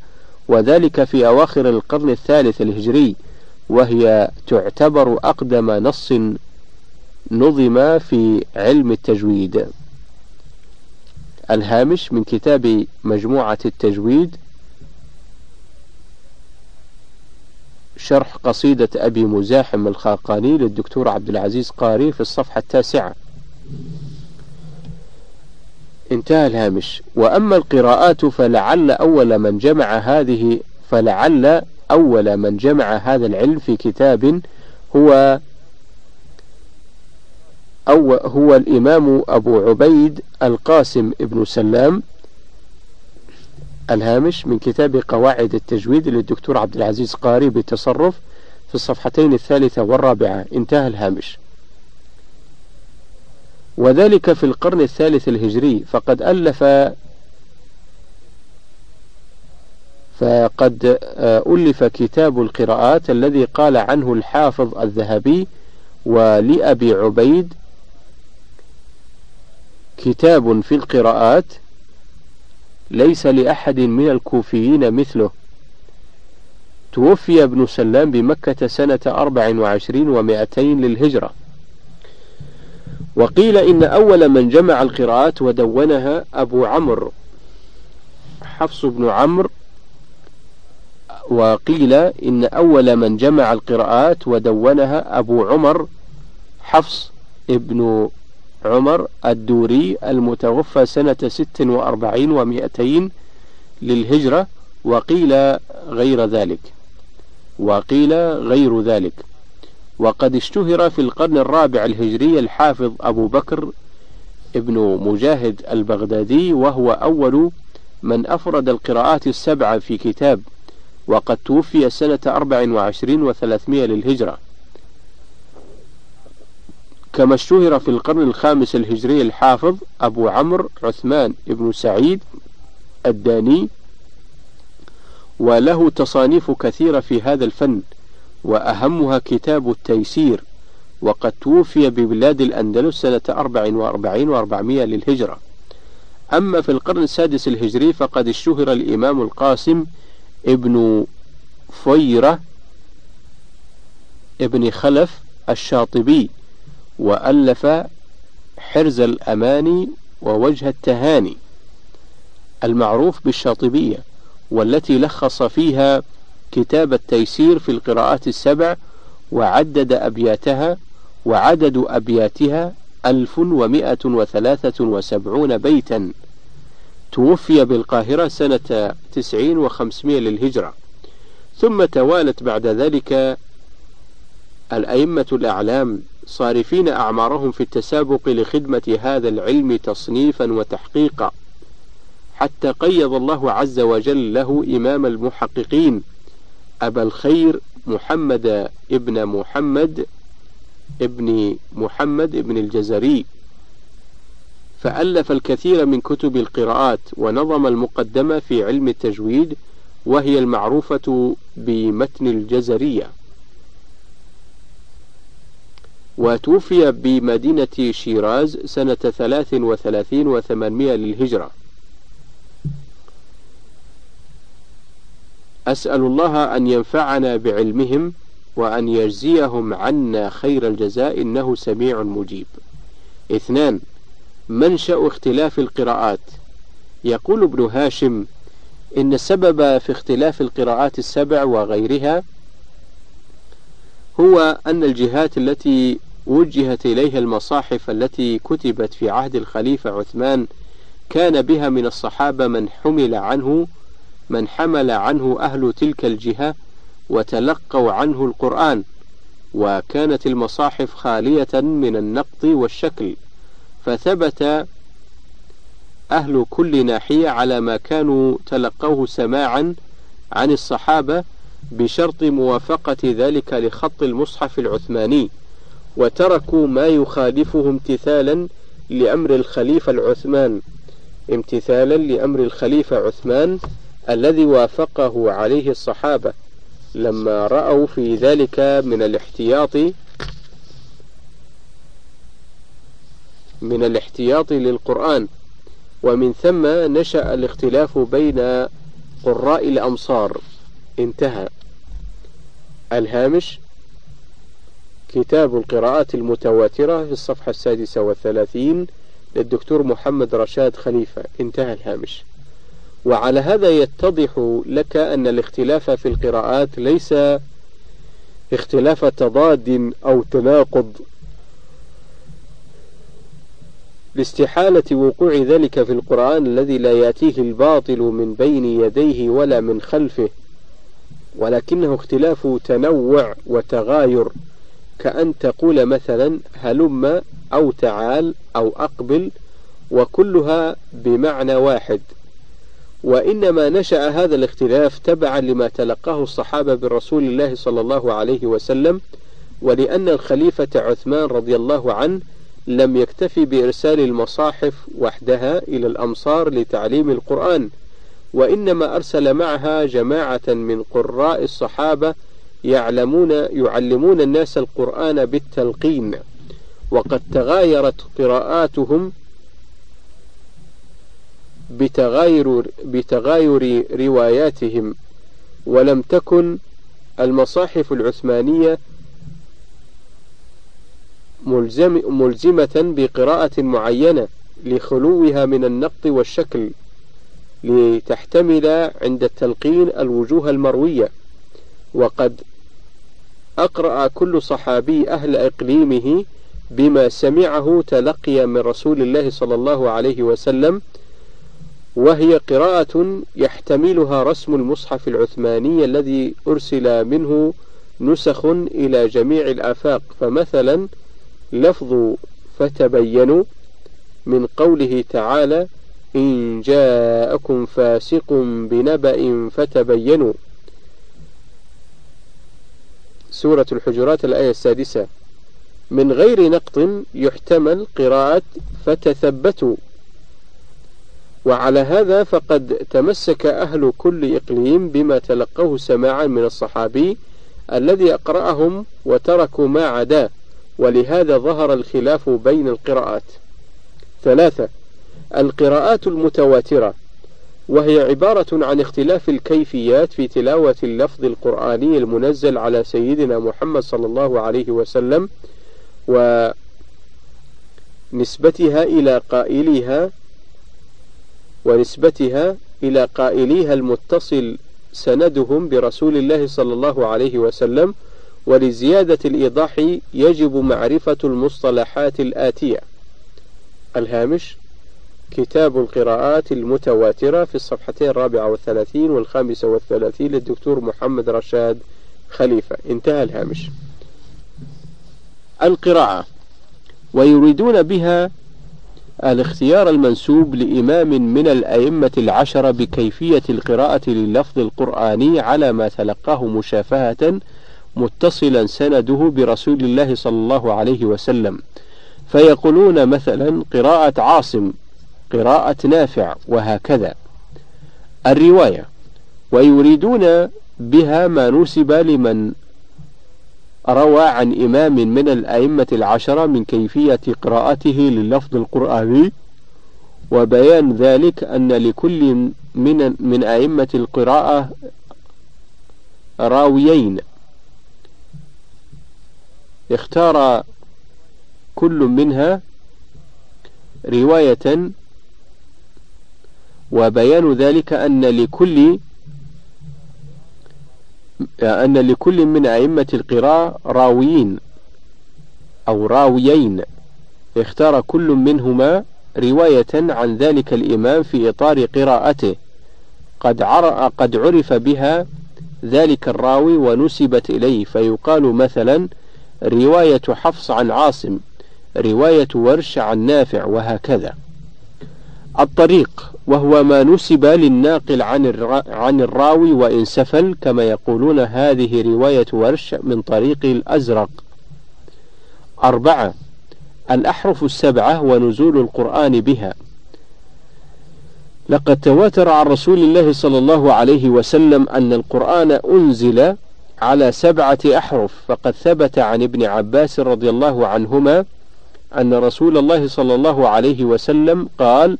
وذلك في أواخر القرن الثالث الهجري وهي تعتبر أقدم نص نظم في علم التجويد. الهامش من كتاب مجموعة التجويد شرح قصيدة أبي مزاحم الخاقاني للدكتور عبد العزيز قاري في الصفحة التاسعة. انتهى الهامش. وأما القراءات فلعل أول من جمع هذه فلعل أول من جمع هذا العلم في كتاب هو أو هو الإمام أبو عبيد القاسم ابن سلام الهامش من كتاب قواعد التجويد للدكتور عبد العزيز قاري بالتصرف في الصفحتين الثالثة والرابعة. انتهى الهامش. وذلك في القرن الثالث الهجري. فقد ألف فقد ألف كتاب القراءات الذي قال عنه الحافظ الذهبي ولأبي عبيد كتاب في القراءات ليس لأحد من الكوفيين مثله. توفي ابن سلام بمكة سنة أربع وعشرين ومائتين للهجرة. وقيل إن أول من جمع القراءات ودونها أبو عمرو. حفص بن عمرو. وقيل إن أول من جمع القراءات ودونها أبو عمر. حفص ابن عمر الدوري المتوفى سنة ست وأربعين ومائتين للهجرة وقيل غير ذلك. وقيل غير ذلك. وقد اشتهر في القرن الرابع الهجري الحافظ أبو بكر ابن مجاهد البغدادي وهو أول من أفرد القراءات السبعة في كتاب وقد توفي سنة أربع وعشرين وثلاثمائة للهجرة. كما اشتهر في القرن الخامس الهجري الحافظ أبو عمرو عثمان بن سعيد الداني وله تصانيف كثيرة في هذا الفن وأهمها كتاب التيسير وقد توفي ببلاد الأندلس سنة أربع وأربعين وأربعمائة للهجرة. أما في القرن السادس الهجري فقد اشتهر الإمام القاسم ابن فيرة ابن خلف الشاطبي. وألف حرز الأماني ووجه التهاني المعروف بالشاطبية والتي لخص فيها كتاب التيسير في القراءات السبع وعدد أبياتها وعدد أبياتها ألف ومائة وثلاثة وسبعون بيتا. توفي بالقاهرة سنة تسعين وخمسمائة للهجرة. ثم توالت بعد ذلك الأئمة الأعلام صارفين أعمارهم في التسابق لخدمة هذا العلم تصنيفا وتحقيقا. حتى قيض الله عز وجل له إمام المحققين أبا الخير محمد ابن محمد ابن محمد ابن الجزري. فألف الكثير من كتب القراءات ونظم المقدمة في علم التجويد وهي المعروفة بمتن الجزرية. وتوفي بمدينة شيراز سنة ثلاث وثلاثين وثمانمائة للهجرة. أسأل الله أن ينفعنا بعلمهم وأن يجزيهم عنا خير الجزاء إنه سميع مجيب. اثنان منشأ اختلاف القراءات. يقول ابن هاشم إن السبب في اختلاف القراءات السبع وغيرها هو أن الجهات التي وجهت إليها المصاحف التي كتبت في عهد الخليفة عثمان. كان بها من الصحابة من حمل عنه من حمل عنه أهل تلك الجهة وتلقوا عنه القرآن. وكانت المصاحف خالية من النقط والشكل. فثبت أهل كل ناحية على ما كانوا تلقوه سماعا عن الصحابة بشرط موافقة ذلك لخط المصحف العثماني. وتركوا ما يخالفه امتثالا لأمر الخليفة العثمان. امتثالا لأمر الخليفة عثمان الذي وافقه عليه الصحابة لما رأوا في ذلك من الاحتياط من الاحتياط للقرآن. ومن ثم نشأ الاختلاف بين قراء الأمصار انتهى. الهامش كتاب القراءات المتواترة في الصفحة السادسة والثلاثين للدكتور محمد رشاد خليفة. انتهى الهامش. وعلى هذا يتضح لك أن الاختلاف في القراءات ليس اختلاف تضاد أو تناقض لاستحالة وقوع ذلك في القرآن الذي لا يأتيه الباطل من بين يديه ولا من خلفه ولكنه اختلاف تنوع وتغاير. كأن تقول مثلا هلم أو تعال أو أقبل وكلها بمعنى واحد. وإنما نشأ هذا الاختلاف تبعا لما تلقاه الصحابة برسول الله صلى الله عليه وسلم ولأن الخليفة عثمان رضي الله عنه لم يكتفي بإرسال المصاحف وحدها إلى الأمصار لتعليم القرآن وإنما أرسل معها جماعة من قراء الصحابة يعلمون يعلمون الناس القرآن بالتلقين وقد تغايرت قراءاتهم بتغاير بتغاير رواياتهم ولم تكن المصاحف العثمانية ملزم ملزمة بقراءة معينة لخلوها من النقط والشكل لتحتمل عند التلقين الوجوه المروية وقد أقرأ كل صحابي أهل إقليمه بما سمعه تلقي من رسول الله صلى الله عليه وسلم وهي قراءة يحتملها رسم المصحف العثماني الذي أرسل منه نسخ إلى جميع الآفاق. فمثلا لفظ فتبينوا من قوله تعالى إن جاءكم فاسق بنبأ فتبينوا سورة الحجرات الآية السادسة. من غير نقط يحتمل قراءة فتثبتوا وعلى هذا فقد تمسك أهل كل إقليم بما تلقوه سماعا من الصحابي الذي أقرأهم وتركوا ما عداه ولهذا ظهر الخلاف بين القراءات. ثلاثة القراءات المتواترة. وهي عبارة عن اختلاف الكيفيات في تلاوة اللفظ القرآني المنزل على سيدنا محمد صلى الله عليه وسلم ونسبتها إلى قائلها ونسبتها إلى قائليها المتصل سندهم برسول الله صلى الله عليه وسلم ولزيادة الإيضاح يجب معرفة المصطلحات الآتية. الهامش كتاب القراءات المتواترة في الصفحتين الرابعة والثلاثين والخامسة والثلاثين للدكتور محمد رشاد خليفة. انتهى الهامش. القراءة. ويريدون بها الاختيار المنسوب لإمام من الأئمة العشرة بكيفية القراءة لللفظ القرآني على ما تلقاه مشافهة متصلا سنده برسول الله صلى الله عليه وسلم. فيقولون مثلا قراءة عاصم قراءة نافع وهكذا. الرواية ويريدون بها ما نسب لمن روى عن إمام من الأئمة العشرة من كيفية قراءته لللفظ القرآني وبيان ذلك أن لكل من من أئمة القراءة راويين. اختار كل منها رواية وبيان ذلك أن لكل أن لكل من أئمة القراءة راويين أو راويين اختار كل منهما رواية عن ذلك الإمام في إطار قراءته. قد قد عرف بها ذلك الراوي ونسبت إليه فيقال مثلا رواية حفص عن عاصم رواية ورش عن نافع وهكذا. الطريق وهو ما نسب للناقل عن عن الراوي وإن سفل كما يقولون هذه رواية ورش من طريق الأزرق. أربعة الأحرف السبعة ونزول القرآن بها. لقد تواتر عن رسول الله صلى الله عليه وسلم أن القرآن أنزل على سبعة أحرف فقد ثبت عن ابن عباس رضي الله عنهما أن رسول الله صلى الله عليه وسلم قال: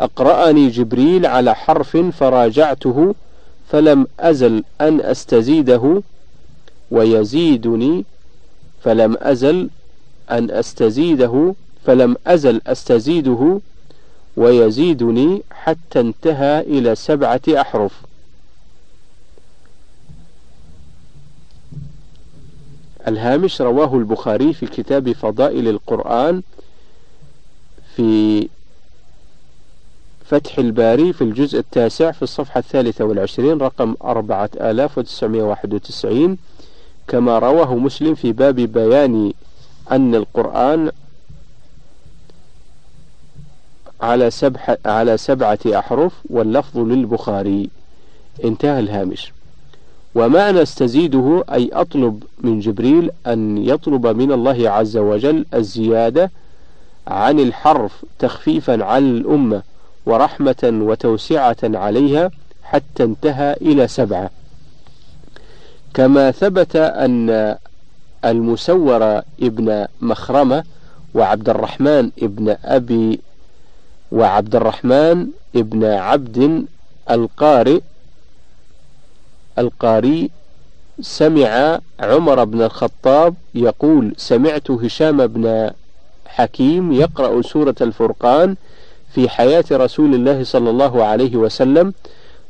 أقرأني جبريل على حرف فراجعته فلم أزل أن أستزيده ويزيدني فلم أزل أن أستزيده فلم أزل أستزيده ويزيدني حتى انتهى إلى سبعة أحرف. الهامش رواه البخاري في كتاب فضائل القرآن في فتح الباري في الجزء التاسع في الصفحة الثالثة والعشرين رقم أربعة آلاف وتسعمائة واحد وتسعين كما رواه مسلم في باب بيان أن القرآن على سبعة على سبعة أحرف واللفظ للبخاري. انتهى الهامش. ومعنى استزيده أي أطلب من جبريل أن يطلب من الله عز وجل الزيادة عن الحرف تخفيفا على الأمة ورحمة وتوسعة عليها حتى انتهى إلى سبعة. كما ثبت أن المسور ابن مخرمة وعبد الرحمن ابن أبي وعبد الرحمن ابن عبد القارئ القاري سمع عمر بن الخطاب يقول سمعت هشام بن حكيم يقرأ سورة الفرقان في حياة رسول الله صلى الله عليه وسلم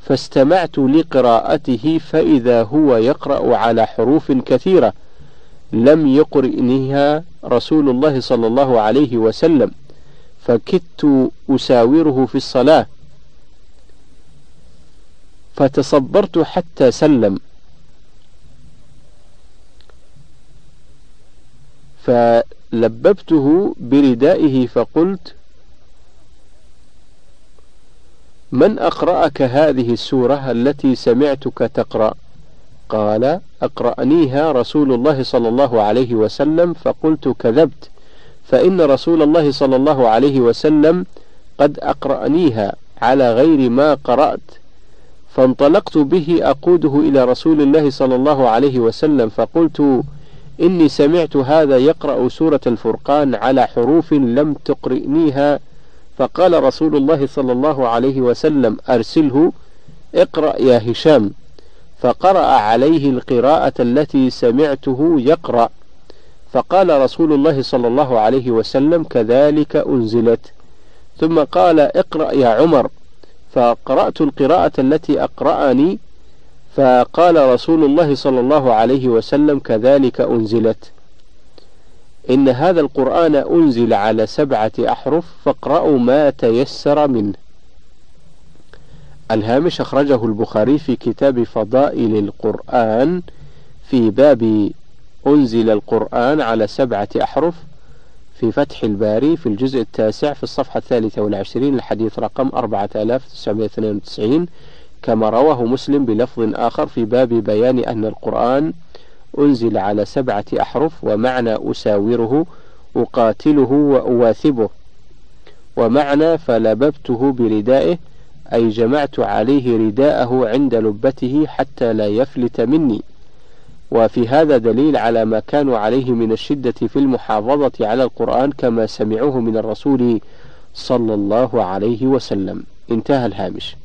فاستمعت لقراءته فإذا هو يقرأ على حروف كثيرة لم يقرئنها رسول الله صلى الله عليه وسلم فكدت أساوره في الصلاة. فتصبرت حتى سلم. فلببته بردائه فقلت من أقرأك هذه السورة التي سمعتك تقرأ؟ قال أقرأنيها رسول الله صلى الله عليه وسلم فقلت كذبت فإن رسول الله صلى الله عليه وسلم قد أقرأنيها على غير ما قرأت فانطلقت به أقوده إلى رسول الله صلى الله عليه وسلم فقلت إني سمعت هذا يقرأ سورة الفرقان على حروف لم تقرئنيها فقال رسول الله صلى الله عليه وسلم أرسله اقرأ يا هشام. فقرأ عليه القراءة التي سمعته يقرأ. فقال رسول الله صلى الله عليه وسلم كذلك أنزلت. ثم قال اقرأ يا عمر. فقرأت القراءة التي أقرأني. فقال رسول الله صلى الله عليه وسلم كذلك أنزلت. إن هذا القرآن أنزل على سبعة أحرف فاقرأوا ما تيسر منه. الهامش أخرجه البخاري في كتاب فضائل القرآن في باب أنزل القرآن على سبعة أحرف في فتح الباري في الجزء التاسع في الصفحة الثالثة والعشرين الحديث رقم 4992 كما رواه مسلم بلفظ آخر في باب بيان أن القرآن أنزل على سبعة أحرف ومعنى أساوره أقاتله وأواثبه. ومعنى فلببته بردائه أي جمعت عليه رداءه عند لبته حتى لا يفلت مني. وفي هذا دليل على ما كانوا عليه من الشدة في المحافظة على القرآن كما سمعوه من الرسول صلى الله عليه وسلم. انتهى الهامش.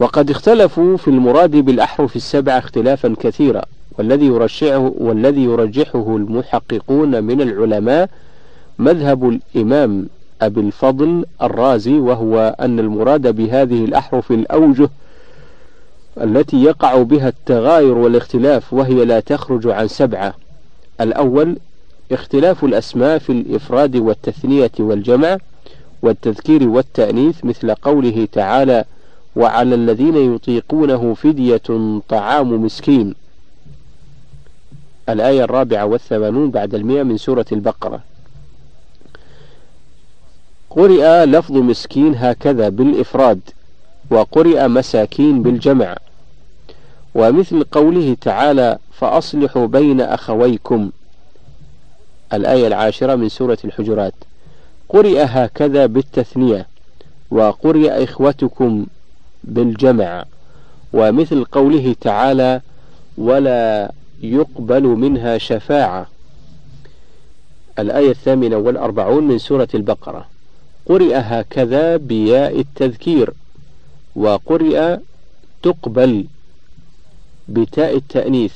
وقد اختلفوا في المراد بالأحرف السبعة اختلافا كثيرا والذي يرشحه والذي يرجحه المحققون من العلماء مذهب الإمام أبي الفضل الرازي وهو أن المراد بهذه الأحرف الأوجه التي يقع بها التغاير والاختلاف وهي لا تخرج عن سبعة. الأول اختلاف الأسماء في الإفراد والتثنية والجمع والتذكير والتأنيث مثل قوله تعالى وعلى الذين يطيقونه فدية طعام مسكين. الآية الرابعة والثمانون بعد المئة من سورة البقرة. قرئ لفظ مسكين هكذا بالإفراد وقرئ مساكين بالجمع. ومثل قوله تعالى فأصلحوا بين أخويكم. الآية العاشرة من سورة الحجرات. قرئ هكذا بالتثنية وقرئ إخوتكم بالجمع ومثل قوله تعالى ولا يقبل منها شفاعة الآية الثامنة والأربعون من سورة البقرة قرئ هكذا بياء التذكير وقرئ تقبل بتاء التأنيث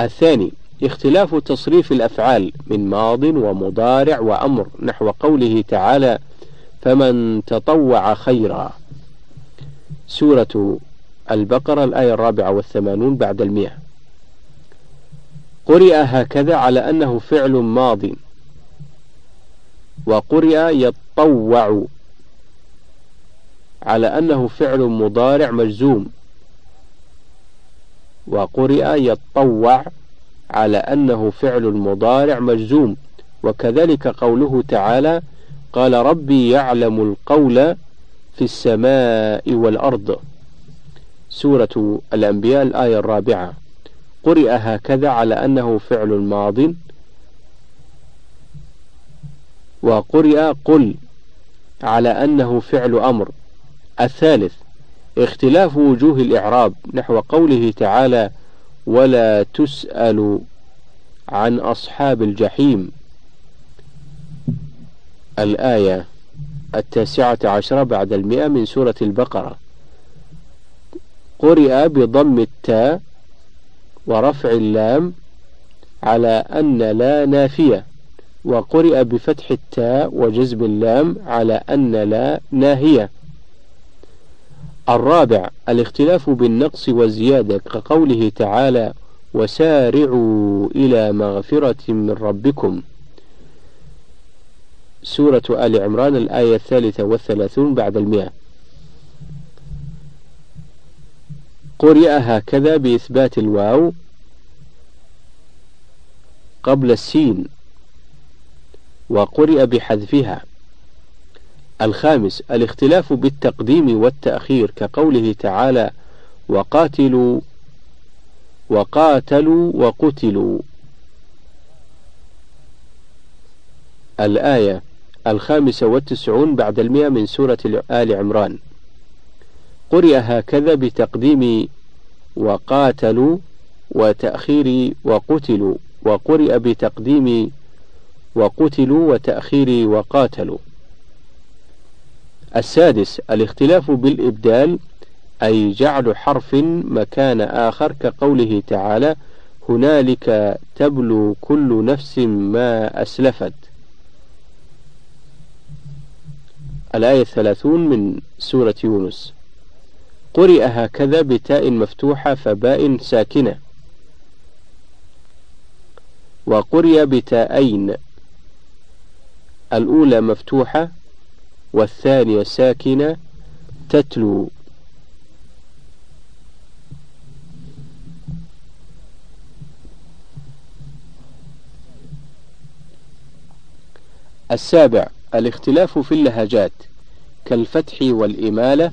الثاني اختلاف تصريف الأفعال من ماض ومضارع وأمر نحو قوله تعالى فمن تطوع خيرا. سورة البقرة الآية الرابعة والثمانون بعد المئة. قرئ هكذا على أنه فعل ماض. وقرئ يطوع على أنه فعل مضارع مجزوم. وقرئ يطوع على أنه فعل مضارع مجزوم. وكذلك قوله تعالى قال ربي يعلم القول في السماء والأرض. سورة الأنبياء الآية الرابعة. قرئ هكذا على أنه فعل ماض. وقرئ قل على أنه فعل أمر. الثالث اختلاف وجوه الإعراب نحو قوله تعالى ولا تسأل عن أصحاب الجحيم الآية التاسعة عشرة بعد المئة من سورة البقرة. قرئ بضم التاء ورفع اللام على أن لا نافية وقرئ بفتح التاء وجزم اللام على أن لا ناهية. الرابع الاختلاف بالنقص والزيادة كقوله تعالى وسارعوا إلى مغفرة من ربكم. سورة آل عمران الآية الثالثة والثلاثون بعد المئة. قرئ هكذا بإثبات الواو قبل السين وقرئ بحذفها. الخامس الاختلاف بالتقديم والتأخير كقوله تعالى وقاتلوا وقاتلوا وقتلوا. الآية الخامسة والتسعون بعد المئة من سورة آل عمران. قرئ هكذا بتقديم وقاتلوا وتأخير وقتلوا وقرئ بتقديم وقتلوا وتأخير وقاتلوا. السادس الاختلاف بالإبدال أي جعل حرف مكان آخر كقوله تعالى هنالك تبلو كل نفس ما أسلفت الآية الثلاثون من سورة يونس. قرئ هكذا بتاء مفتوحة فباء ساكنة. وقرئ بتاءين. الأولى مفتوحة والثانية ساكنة. تتلو. السابع الاختلاف في اللهجات كالفتح والإمالة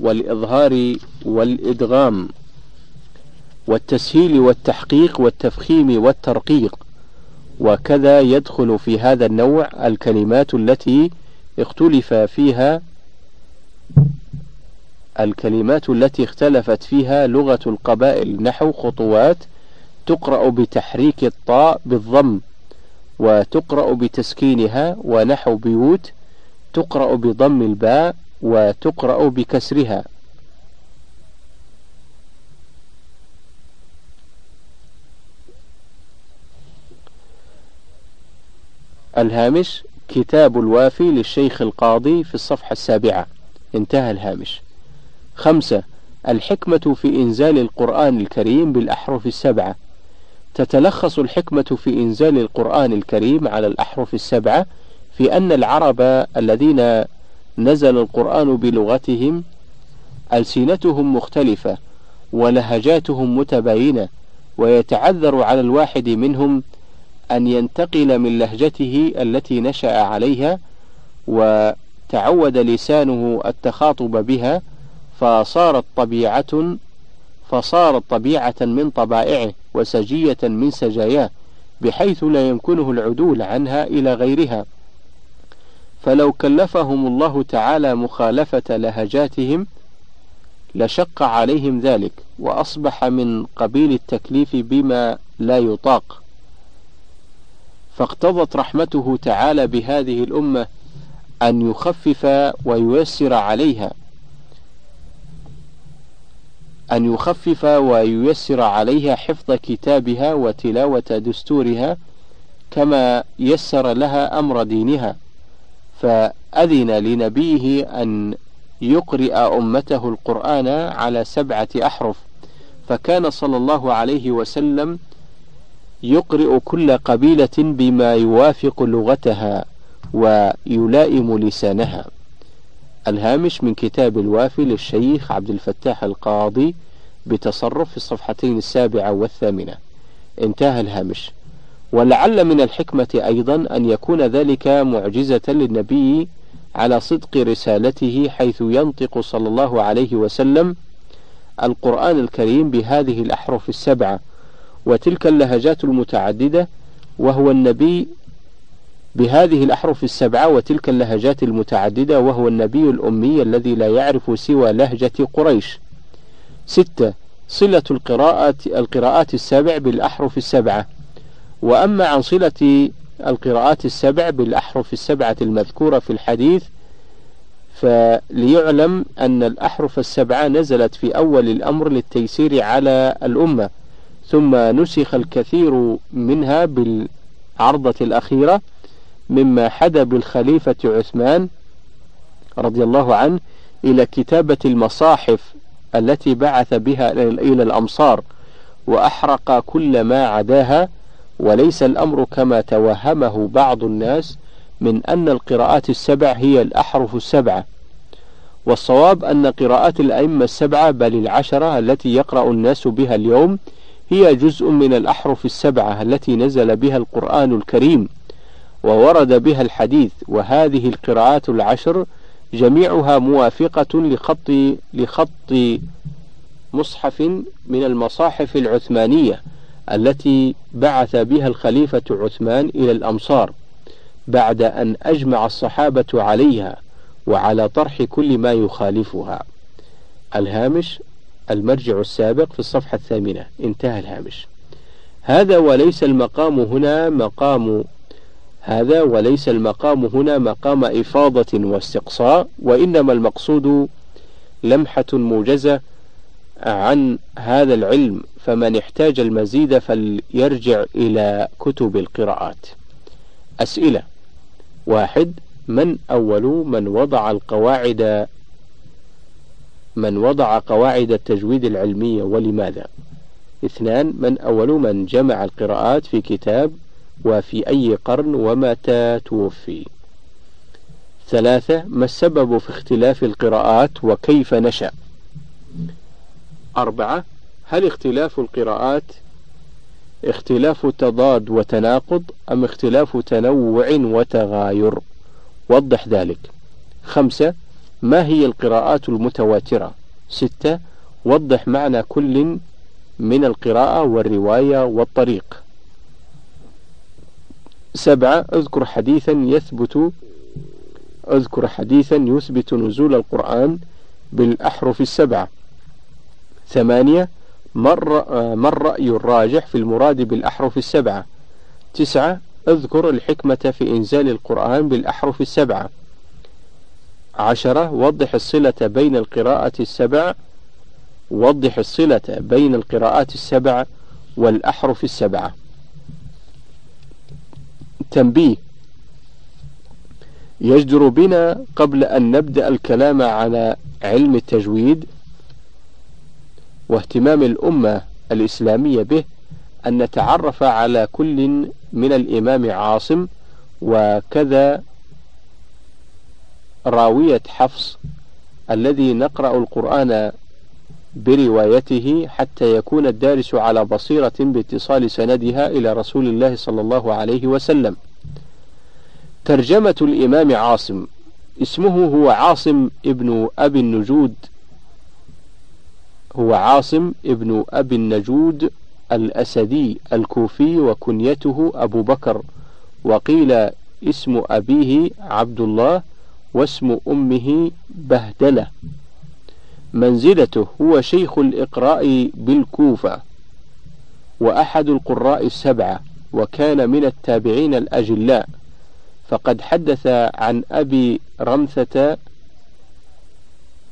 والإظهار والإدغام والتسهيل والتحقيق والتفخيم والترقيق وكذا يدخل في هذا النوع الكلمات التي اختلف فيها الكلمات التي اختلفت فيها لغة القبائل نحو خطوات تقرأ بتحريك الطاء بالضم وتقرأ بتسكينها ونحو بيوت تقرأ بضم الباء وتقرأ بكسرها. الهامش كتاب الوافي للشيخ القاضي في الصفحة السابعة. انتهى الهامش. خمسة الحكمة في إنزال القرآن الكريم بالأحرف السبعة. تتلخص الحكمة في إنزال القرآن الكريم على الأحرف السبعة في أن العرب الذين نزل القرآن بلغتهم ألسنتهم مختلفة ولهجاتهم متباينة ويتعذر على الواحد منهم أن ينتقل من لهجته التي نشأ عليها وتعود لسانه التخاطب بها فصارت طبيعة فصارت طبيعة من طبائعه وسجية من سجاياه بحيث لا يمكنه العدول عنها إلى غيرها. فلو كلفهم الله تعالى مخالفة لهجاتهم لشق عليهم ذلك وأصبح من قبيل التكليف بما لا يطاق. فاقتضت رحمته تعالى بهذه الأمة أن يخفف وييسر عليها. أن يخفف وييسر عليها حفظ كتابها وتلاوة دستورها كما يسر لها أمر دينها. فأذن لنبيه أن يقرئ أمته القرآن على سبعة أحرف. فكان صلى الله عليه وسلم يقرئ كل قبيلة بما يوافق لغتها ويلائم لسانها. الهامش من كتاب الوافي للشيخ عبد الفتاح القاضي بتصرف في الصفحتين السابعة والثامنة. انتهى الهامش. ولعل من الحكمة أيضا أن يكون ذلك معجزة للنبي على صدق رسالته حيث ينطق صلى الله عليه وسلم القرآن الكريم بهذه الأحرف السبعة وتلك اللهجات المتعددة وهو النبي بهذه الأحرف السبعة وتلك اللهجات المتعددة وهو النبي الأمي الذي لا يعرف سوى لهجة قريش. ستة صلة القراءة القراءات السبع بالأحرف السبعة. وأما عن صلة القراءات السبع بالأحرف السبعة المذكورة في الحديث فليعلم أن الأحرف السبعة نزلت في أول الأمر للتيسير على الأمة ثم نسخ الكثير منها بالعرضة الأخيرة مما حدا بالخليفة عثمان رضي الله عنه إلى كتابة المصاحف التي بعث بها إلى الأمصار وأحرق كل ما عداها وليس الأمر كما توهمه بعض الناس من أن القراءات السبع هي الأحرف السبعة. والصواب أن قراءات الأئمة السبعة بل العشرة التي يقرأ الناس بها اليوم هي جزء من الأحرف السبعة التي نزل بها القرآن الكريم. وورد بها الحديث وهذه القراءات العشر جميعها موافقة لخط لخط مصحف من المصاحف العثمانية التي بعث بها الخليفة عثمان إلى الأمصار بعد أن أجمع الصحابة عليها وعلى طرح كل ما يخالفها. الهامش المرجع السابق في الصفحة الثامنة انتهى الهامش. هذا وليس المقام هنا مقام هذا وليس المقام هنا مقام إفاضة واستقصاء وإنما المقصود لمحة موجزة عن هذا العلم فمن احتاج المزيد فليرجع إلى كتب القراءات. أسئلة: واحد: من أول من وضع القواعد من وضع قواعد التجويد العلمية ولماذا؟ اثنان: من أول من جمع القراءات في كتاب وفي أي قرن ومتى توفي. ثلاثة ما السبب في اختلاف القراءات وكيف نشأ؟ أربعة هل اختلاف القراءات اختلاف تضاد وتناقض أم اختلاف تنوع وتغاير؟ وضح ذلك. خمسة ما هي القراءات المتواترة؟ ستة وضح معنى كل من القراءة والرواية والطريق. سبعة أذكر حديثا يثبت أذكر حديثا يثبت نزول القرآن بالأحرف السبعة. ثمانية ما الرأي الراجح في المراد بالأحرف السبعة. تسعة أذكر الحكمة في إنزال القرآن بالأحرف السبعة. عشرة وضح الصلة بين القراءة السبع. وضح الصلة بين القراءات السبع والأحرف السبعة. تنبيه. يجدر بنا قبل أن نبدأ الكلام على علم التجويد واهتمام الأمة الإسلامية به أن نتعرف على كل من الإمام عاصم وكذا راوية حفص الذي نقرأ القرآن بروايته حتى يكون الدارس على بصيرة باتصال سندها إلى رسول الله صلى الله عليه وسلم. ترجمة الإمام عاصم اسمه هو عاصم ابن أبي النجود هو عاصم ابن أبي النجود الأسدي الكوفي وكنيته أبو بكر وقيل اسم أبيه عبد الله واسم أمه بهدلة منزلته هو شيخ الإقراء بالكوفة وأحد القراء السبعة وكان من التابعين الأجلاء. فقد حدث عن أبي رمثة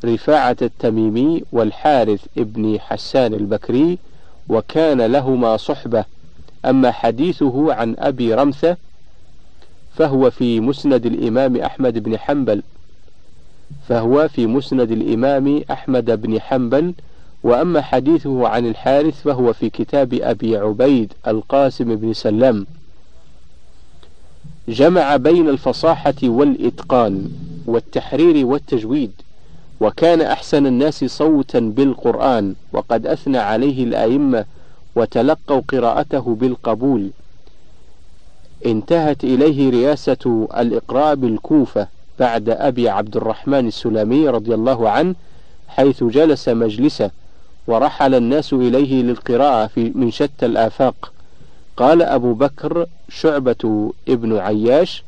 رفاعة التميمي والحارث ابن حسان البكري وكان لهما صحبة. أما حديثه عن أبي رمثة فهو في مسند الإمام أحمد بن حنبل. فهو في مسند الإمام أحمد بن حنبل وأما حديثه عن الحارث فهو في كتاب أبي عبيد القاسم بن سلام جمع بين الفصاحة والإتقان والتحرير والتجويد وكان أحسن الناس صوتا بالقرآن وقد أثنى عليه الأئمة وتلقوا قراءته بالقبول. انتهت إليه رياسة الإقراء بالكوفة بعد أبي عبد الرحمن السلمي رضي الله عنه حيث جلس مجلسه ورحل الناس إليه للقراءة في من شتى الآفاق. قال أبو بكر شعبة ابن عياش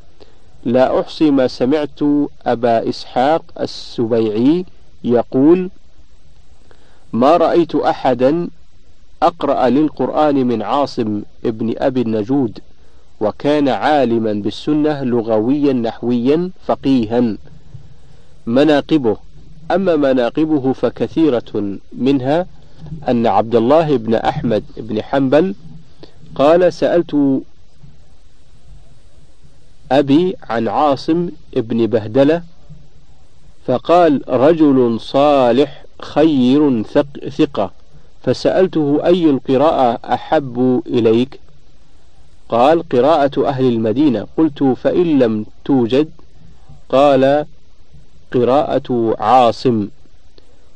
لا أحصي ما سمعت أبا إسحاق السبيعي يقول ما رأيت أحدا أقرأ للقرآن من عاصم ابن أبي النجود وكان عالما بالسنة لغويا نحويا فقيها. مناقبه أما مناقبه فكثيرة منها أن عبد الله بن أحمد بن حنبل قال سألت أبي عن عاصم ابن بهدلة فقال رجل صالح خير ثقة. فسألته أي القراءة أحب إليك؟ قال قراءة أهل المدينة. قلت فإن لم توجد قال قراءة عاصم.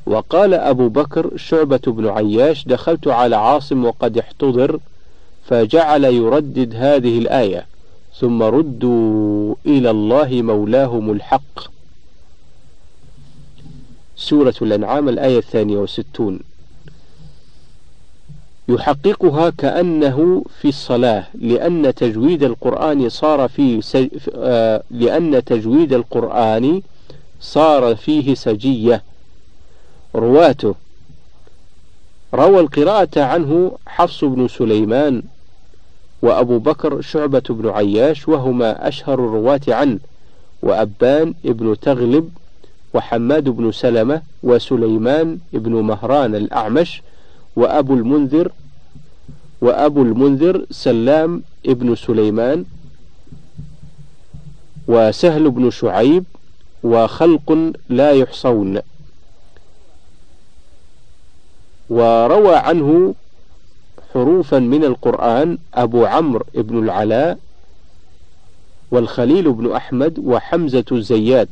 وقال أبو بكر شعبة بن عياش دخلت على عاصم وقد احتضر فجعل يردد هذه الآية. ثم ردوا إلى الله مولاهم الحق. سورة الأنعام الآية الثانية والستون يحققها كأنه في الصلاة لأن تجويد القرآن صار في سج... آه لأن تجويد القرآن صار فيه سجية. رواته روى القراءة عنه حفص بن سليمان وأبو بكر شعبة بن عياش وهما أشهر الرواة عنه وأبان ابن تغلب وحماد بن سلمة وسليمان بن مهران الأعمش وأبو المنذر وأبو المنذر سلام ابن سليمان وسهل بن شعيب وخلق لا يحصون. وروى عنه حروفا من القرآن أبو عمرو بن العلاء والخليل بن أحمد وحمزة الزيات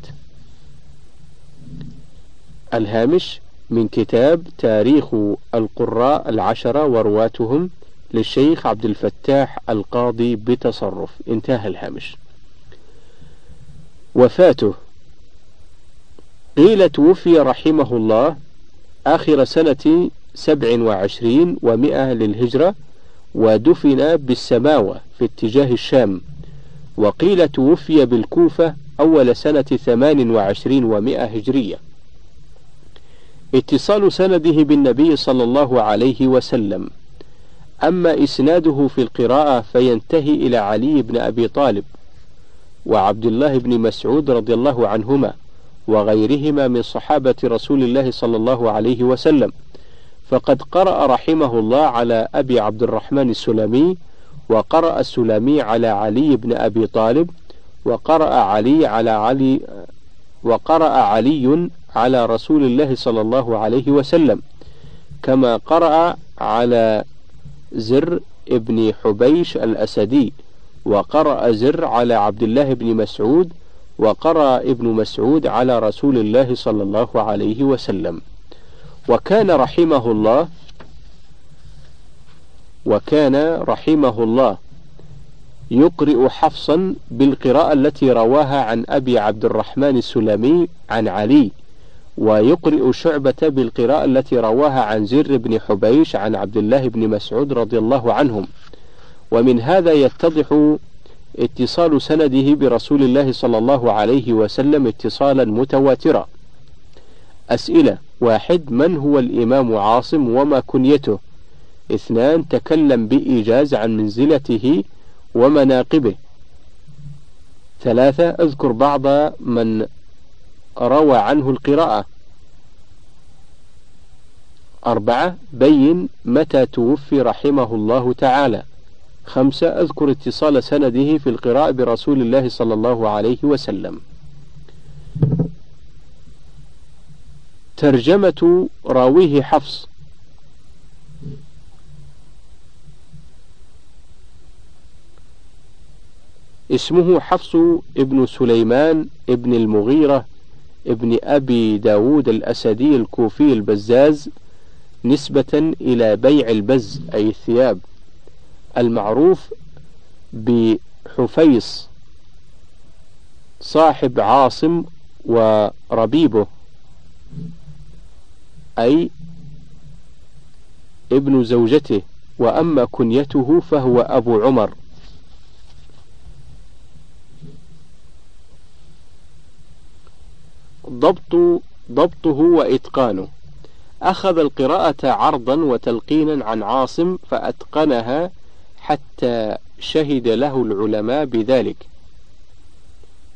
الهامش من كتاب تاريخ القراء العشرة ورواتهم للشيخ عبد الفتاح القاضي بتصرف. انتهى الهامش. وفاته. قيل توفي رحمه الله آخر سنة سبع وعشرين ومائة للهجرة ودفن بالسماوة في اتجاه الشام. وقيل توفي بالكوفة أول سنة ثمان وعشرين ومائة هجرية. اتصال سنده بالنبي صلى الله عليه وسلم. أما إسناده في القراءة فينتهي إلى علي بن أبي طالب وعبد الله بن مسعود رضي الله عنهما وغيرهما من صحابة رسول الله صلى الله عليه وسلم. فقد قرأ رحمه الله على أبي عبد الرحمن السلمي وقرأ السلمي على علي بن أبي طالب وقرأ علي على علي وقرأ علي على رسول الله صلى الله عليه وسلم كما قرأ على زر ابن حبيش الأسدي وقرأ زر على عبد الله بن مسعود وقرأ ابن مسعود على رسول الله صلى الله عليه وسلم. وكان رحمه الله وكان رحمه الله يقرئ حفصا بالقراءة التي رواها عن أبي عبد الرحمن السلمي عن علي. ويقرئ شعبة بالقراءة التي رواها عن زر بن حبيش عن عبد الله بن مسعود رضي الله عنهم. ومن هذا يتضح اتصال سنده برسول الله صلى الله عليه وسلم اتصالا متواترا. أسئلة واحد من هو الإمام عاصم وما كنيته؟ اثنان تكلم بإيجاز عن منزلته ومناقبه. ثلاثة اذكر بعض من روى عنه القراءة. أربعة بين متى توفي رحمه الله تعالى. خمسة أذكر اتصال سنده في القراءة برسول الله صلى الله عليه وسلم. ترجمة راويه حفص. اسمه حفص ابن سليمان ابن المغيرة. ابن أبي داود الأسدي الكوفي البزاز نسبة إلى بيع البز أي الثياب المعروف بحفيص صاحب عاصم وربيبه أي ابن زوجته وأما كنيته فهو أبو عمر. ضبط ضبطه وإتقانه. أخذ القراءة عرضا وتلقينا عن عاصم فأتقنها حتى شهد له العلماء بذلك.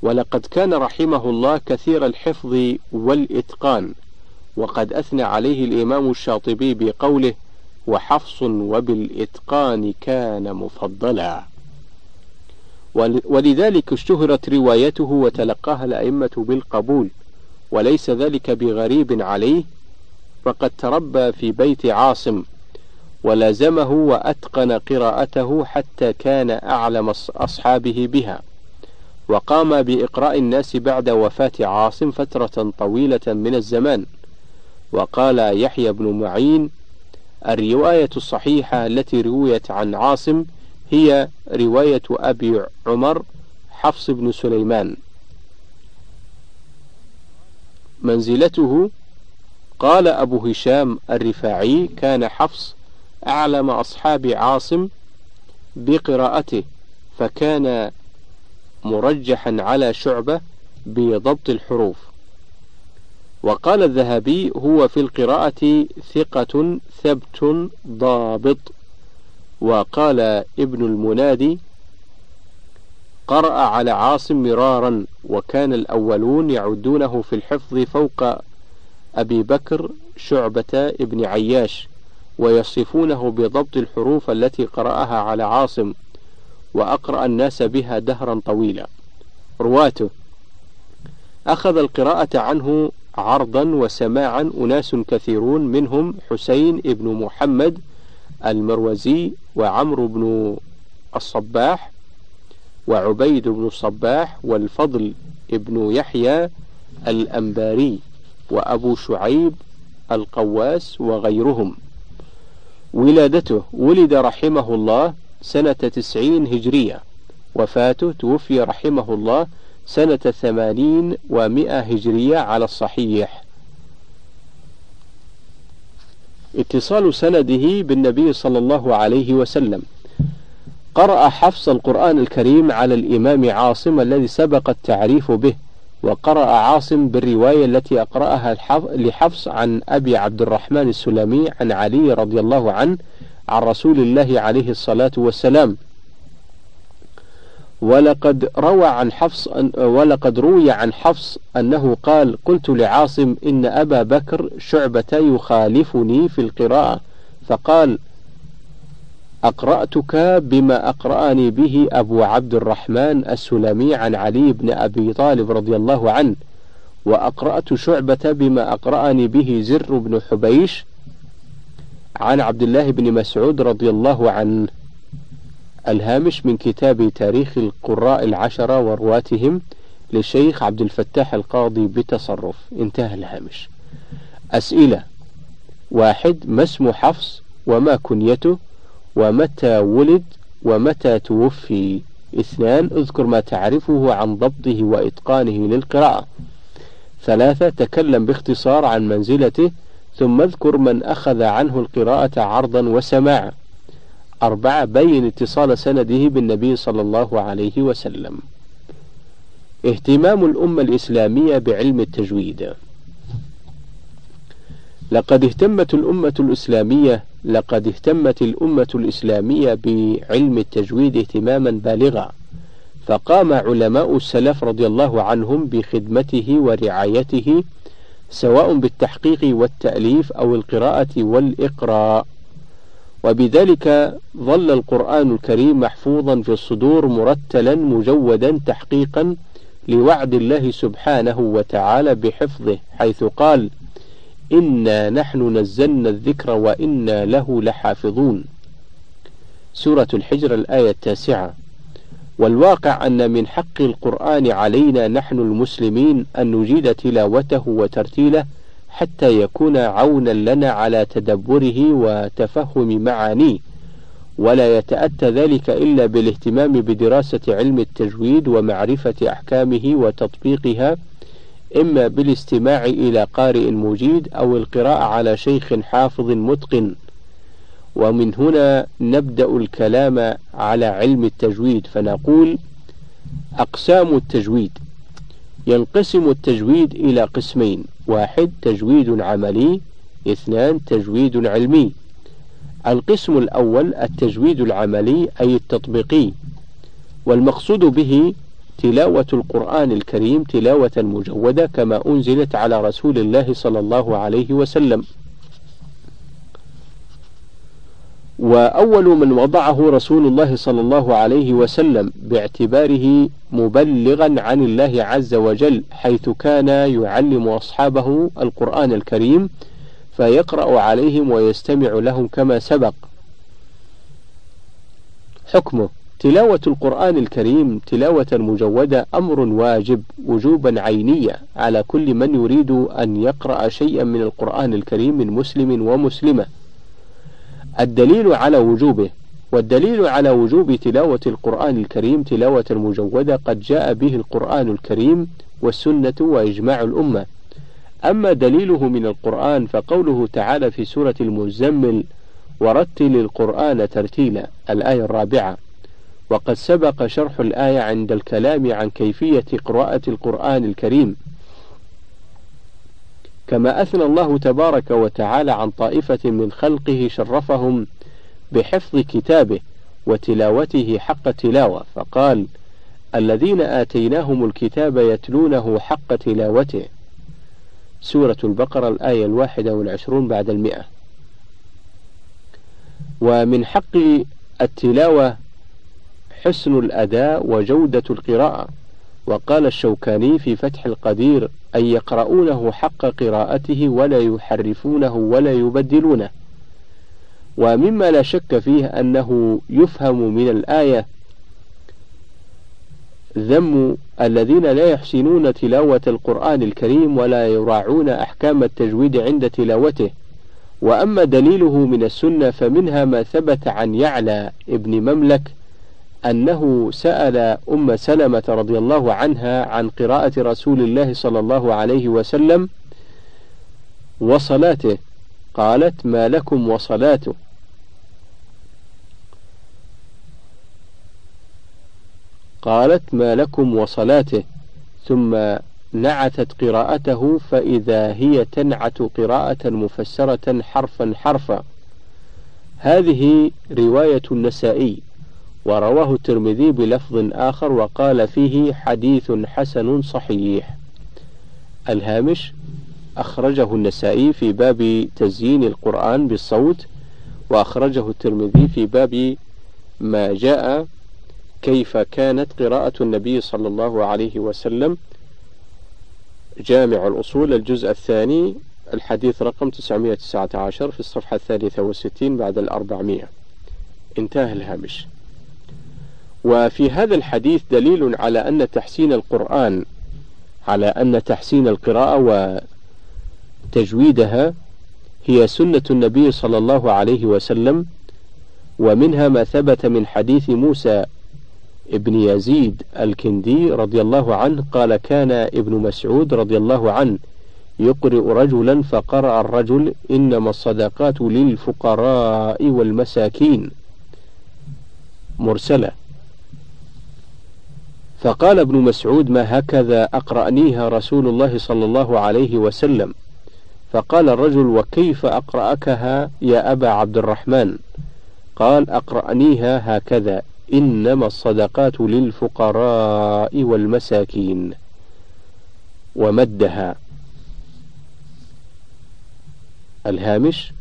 ولقد كان رحمه الله كثير الحفظ والإتقان وقد أثنى عليه الإمام الشاطبي بقوله وحفص وبالإتقان كان مفضلا ولذلك اشتهرت روايته وتلقاها الأئمة بالقبول. وليس ذلك بغريب عليه فقد تربى في بيت عاصم ولازمه وأتقن قراءته حتى كان أعلم أصحابه بها. وقام بإقراء الناس بعد وفاة عاصم فترة طويلة من الزمان. وقال يحيى بن معين الرواية الصحيحة التي رويت عن عاصم هي رواية أبي عمر حفص بن سليمان. منزلته قال أبو هشام الرفاعي كان حفص أعلم أصحاب عاصم بقراءته فكان مرجحا على شعبة بضبط الحروف. وقال الذهبي هو في القراءة ثقة ثبت ضابط وقال ابن المنادي قرأ على عاصم مرارا وكان الأولون يعدونه في الحفظ فوق أبي بكر شعبة ابن عياش ويصفونه بضبط الحروف التي قرأها على عاصم وأقرأ الناس بها دهرا طويلا. رواته أخذ القراءة عنه عرضا وسماعا أناس كثيرون منهم حسين ابن محمد المروزي وعمرو بن الصباح وعبيد بن الصباح والفضل ابن يحيى الأنباري وأبو شعيب القواس وغيرهم. ولادته ولد رحمه الله سنة تسعين هجرية. وفاته توفي رحمه الله سنة ثمانين ومائة هجرية على الصحيح. اتصال سنده بالنبي صلى الله عليه وسلم. قرأ حفص القرآن الكريم على الإمام عاصم الذي سبق التعريف به وقرأ عاصم بالرواية التي أقرأها لحفص عن أبي عبد الرحمن السلمي عن علي رضي الله عنه عن رسول الله عليه الصلاة والسلام. ولقد روى عن حفص ولقد روي عن حفص أنه قال قلت لعاصم إن أبا بكر شعبة يخالفني في القراءة فقال أقرأتك بما أقرأني به أبو عبد الرحمن السلمي عن علي بن أبي طالب رضي الله عنه وأقرأت شعبة بما أقرأني به زر بن حبيش عن عبد الله بن مسعود رضي الله عنه الهامش من كتاب تاريخ القراء العشرة ورواتهم للشيخ عبد الفتاح القاضي بتصرف. انتهى الهامش. أسئلة واحد ما اسم حفص وما كنيته؟ ومتى ولد ومتى توفي. اثنان اذكر ما تعرفه عن ضبطه وإتقانه للقراءة. ثلاثة تكلم باختصار عن منزلته ثم اذكر من أخذ عنه القراءة عرضا وسماعا. أربعة بين اتصال سنده بالنبي صلى الله عليه وسلم. اهتمام الأمة الإسلامية بعلم التجويد. لقد اهتمت الأمة الإسلامية لقد اهتمت الأمة الإسلامية بعلم التجويد اهتماما بالغا فقام علماء السلف رضي الله عنهم بخدمته ورعايته سواء بالتحقيق والتأليف أو القراءة والإقراء. وبذلك ظل القرآن الكريم محفوظا في الصدور مرتلا مجودا تحقيقا لوعد الله سبحانه وتعالى بحفظه حيث قال إنا نحن نزلنا الذكر وإنا له لحافظون. سورة الحجر الآية التاسعة. والواقع أن من حق القرآن علينا نحن المسلمين أن نجيد تلاوته وترتيله حتى يكون عونا لنا على تدبره وتفهم معانيه. ولا يتأتى ذلك إلا بالاهتمام بدراسة علم التجويد ومعرفة أحكامه وتطبيقها إما بالاستماع إلى قارئ مجيد أو القراءة على شيخ حافظ متقن. ومن هنا نبدأ الكلام على علم التجويد فنقول أقسام التجويد. ينقسم التجويد إلى قسمين واحد تجويد عملي اثنان تجويد علمي. القسم الأول التجويد العملي أي التطبيقي والمقصود به تلاوة القرآن الكريم تلاوة مجودة كما أنزلت على رسول الله صلى الله عليه وسلم. وأول من وضعه رسول الله صلى الله عليه وسلم باعتباره مبلغا عن الله عز وجل حيث كان يعلم أصحابه القرآن الكريم فيقرأ عليهم ويستمع لهم كما سبق. حكمه. تلاوة القرآن الكريم تلاوة مجودة أمر واجب وجوبا عينيا على كل من يريد أن يقرأ شيئا من القرآن الكريم من مسلم ومسلمة. الدليل على وجوبه والدليل على وجوب تلاوة القرآن الكريم تلاوة مجودة قد جاء به القرآن الكريم والسنة وإجماع الأمة. أما دليله من القرآن فقوله تعالى في سورة المزمل ورتل القرآن ترتيلا الآية الرابعة. وقد سبق شرح الآية عند الكلام عن كيفية قراءة القرآن الكريم. كما أثنى الله تبارك وتعالى عن طائفة من خلقه شرفهم بحفظ كتابه وتلاوته حق تلاوة فقال الذين آتيناهم الكتاب يتلونه حق تلاوته. سورة البقرة الآية الواحدة والعشرون بعد المئة. ومن حق التلاوة حسن الأداء وجودة القراءة. وقال الشوكاني في فتح القدير أن يقرؤونه حق قراءته ولا يحرفونه ولا يبدلونه. ومما لا شك فيه أنه يفهم من الآية ذم الذين لا يحسنون تلاوة القرآن الكريم ولا يراعون أحكام التجويد عند تلاوته. وأما دليله من السنة فمنها ما ثبت عن يعلى ابن مملك أنه سأل أم سلمة رضي الله عنها عن قراءة رسول الله صلى الله عليه وسلم وصلاته. قالت ما لكم وصلاته؟ قالت ما لكم وصلاته. ثم نعتت قراءته فإذا هي تنعت قراءة مفسرة حرفا حرفا. هذه رواية النسائي. ورواه الترمذي بلفظ آخر وقال فيه حديث حسن صحيح. الهامش أخرجه النسائي في باب تزيين القرآن بالصوت وأخرجه الترمذي في باب ما جاء كيف كانت قراءة النبي صلى الله عليه وسلم. جامع الأصول الجزء الثاني الحديث رقم 919 في الصفحة الثالثة والستين بعد الأربعمائة. انتهى الهامش. وفي هذا الحديث دليل على أن تحسين القرآن على أن تحسين القراءة وتجويدها هي سنة النبي صلى الله عليه وسلم ومنها ما ثبت من حديث موسى ابن يزيد الكندي رضي الله عنه قال كان ابن مسعود رضي الله عنه يقرئ رجلا فقرأ الرجل إنما الصدقات للفقراء والمساكين مرسلة. فقال ابن مسعود ما هكذا أقرأنيها رسول الله صلى الله عليه وسلم؟ فقال الرجل وكيف أقرأكها يا أبا عبد الرحمن؟ قال أقرأنيها هكذا إنما الصدقات للفقراء والمساكين. ومدها. الهامش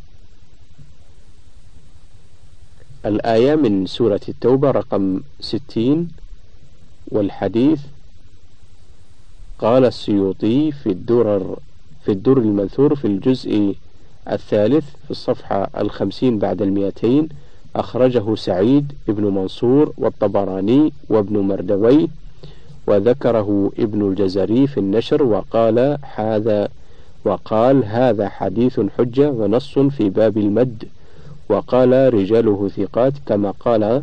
الآية من سورة التوبة رقم ستين. والحديث قال السيوطي في الدرر في الدر المنثور في الجزء الثالث في الصفحة الخمسين بعد المئتين أخرجه سعيد بن منصور والطبراني وابن مردويه وذكره ابن الجزري في النشر وقال هذا وقال هذا حديث حجة ونص في باب المد وقال رجاله ثقات كما قال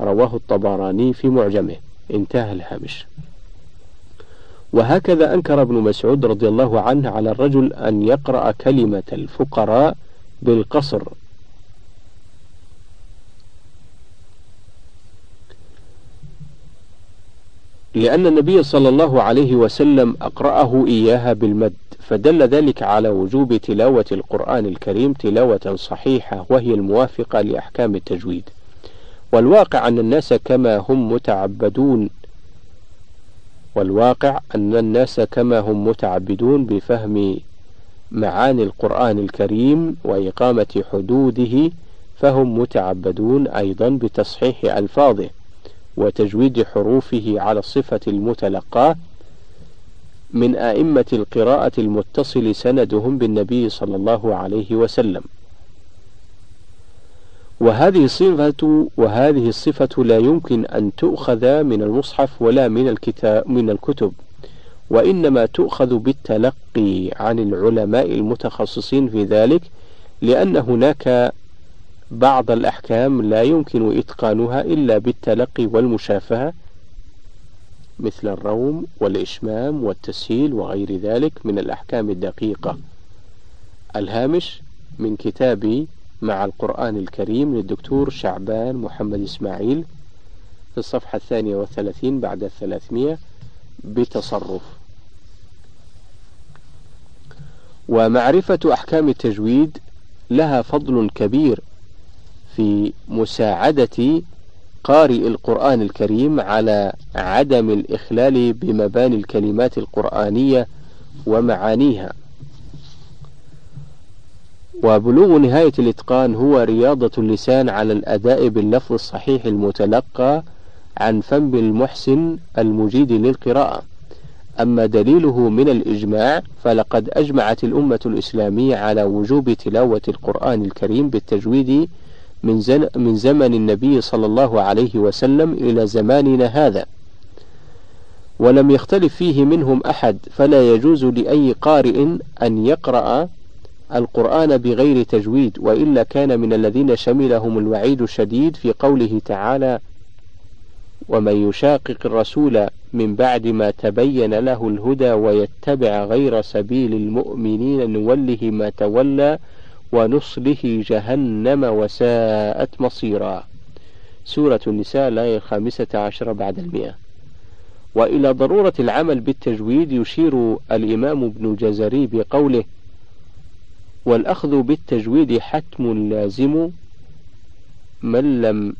رواه الطبراني في معجمه. انتهى الهامش. وهكذا أنكر ابن مسعود رضي الله عنه على الرجل أن يقرأ كلمة الفقراء بالقصر. لأن النبي صلى الله عليه وسلم أقرأه إياها بالمد فدل ذلك على وجوب تلاوة القرآن الكريم تلاوة صحيحة وهي الموافقة لأحكام التجويد. والواقع أن الناس كما هم متعبدون. والواقع أن الناس كما هم متعبدون بفهم معاني القرآن الكريم وإقامة حدوده فهم متعبدون أيضا بتصحيح ألفاظه وتجويد حروفه على الصفة المتلقاة. من أئمة القراءة المتصل سندهم بالنبي صلى الله عليه وسلم. وهذه الصفة وهذه الصفة لا يمكن أن تؤخذ من المصحف ولا من الكتاب من الكتب وإنما تؤخذ بالتلقي عن العلماء المتخصصين في ذلك لأن هناك بعض الأحكام لا يمكن إتقانها إلا بالتلقي والمشافهة مثل الروم والإشمام والتسهيل وغير ذلك من الأحكام الدقيقة. الهامش من كتاب مع القرآن الكريم للدكتور شعبان محمد إسماعيل في الصفحة الثانية والثلاثين بعد الثلاثمية بتصرف. ومعرفة أحكام التجويد لها فضل كبير في مساعدة قارئ القرآن الكريم على عدم الإخلال بمباني الكلمات القرآنية ومعانيها. وبلوغ نهاية الإتقان هو رياضة اللسان على الأداء باللفظ الصحيح المتلقى عن فم المحسن المجيد للقراءة. أما دليله من الإجماع فلقد أجمعت الأمة الإسلامية على وجوب تلاوة القرآن الكريم بالتجويد من, من زمن النبي صلى الله عليه وسلم إلى زماننا هذا. ولم يختلف فيه منهم أحد فلا يجوز لأي قارئ أن يقرأ القرآن بغير تجويد وإلا كان من الذين شملهم الوعيد الشديد في قوله تعالى ومن يشاقق الرسول من بعد ما تبين له الهدى ويتبع غير سبيل المؤمنين نوله ما تولى ونصله جهنم وساءت مصيرا. سورة النساء الآية الخامسة عشر بعد المئة. وإلى ضرورة العمل بالتجويد يشير الإمام ابن جزري بقوله والأخذ بالتجويد حتم لازم من لم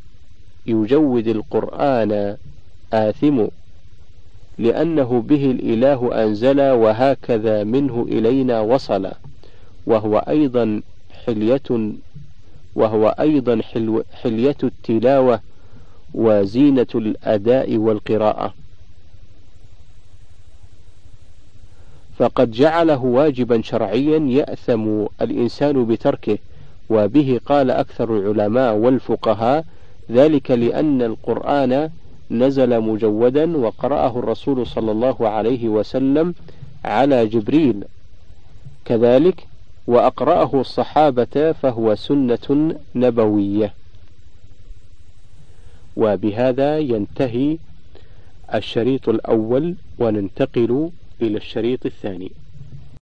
يجود القرآن آثم لأنه به الإله أنزل وهكذا منه إلينا وصل وهو أيضا حلية وهو أيضا حلو حلية التلاوة وزينة الأداء والقراءة. فقد جعله واجبا شرعيا يأثم الإنسان بتركه وبه قال أكثر العلماء والفقهاء ذلك لأن القرآن نزل مجودا وقرأه الرسول صلى الله عليه وسلم على جبريل. كذلك وأقرأه الصحابة فهو سنة نبوية. وبهذا ينتهي الشريط الأول وننتقل إلى الشريط الثاني.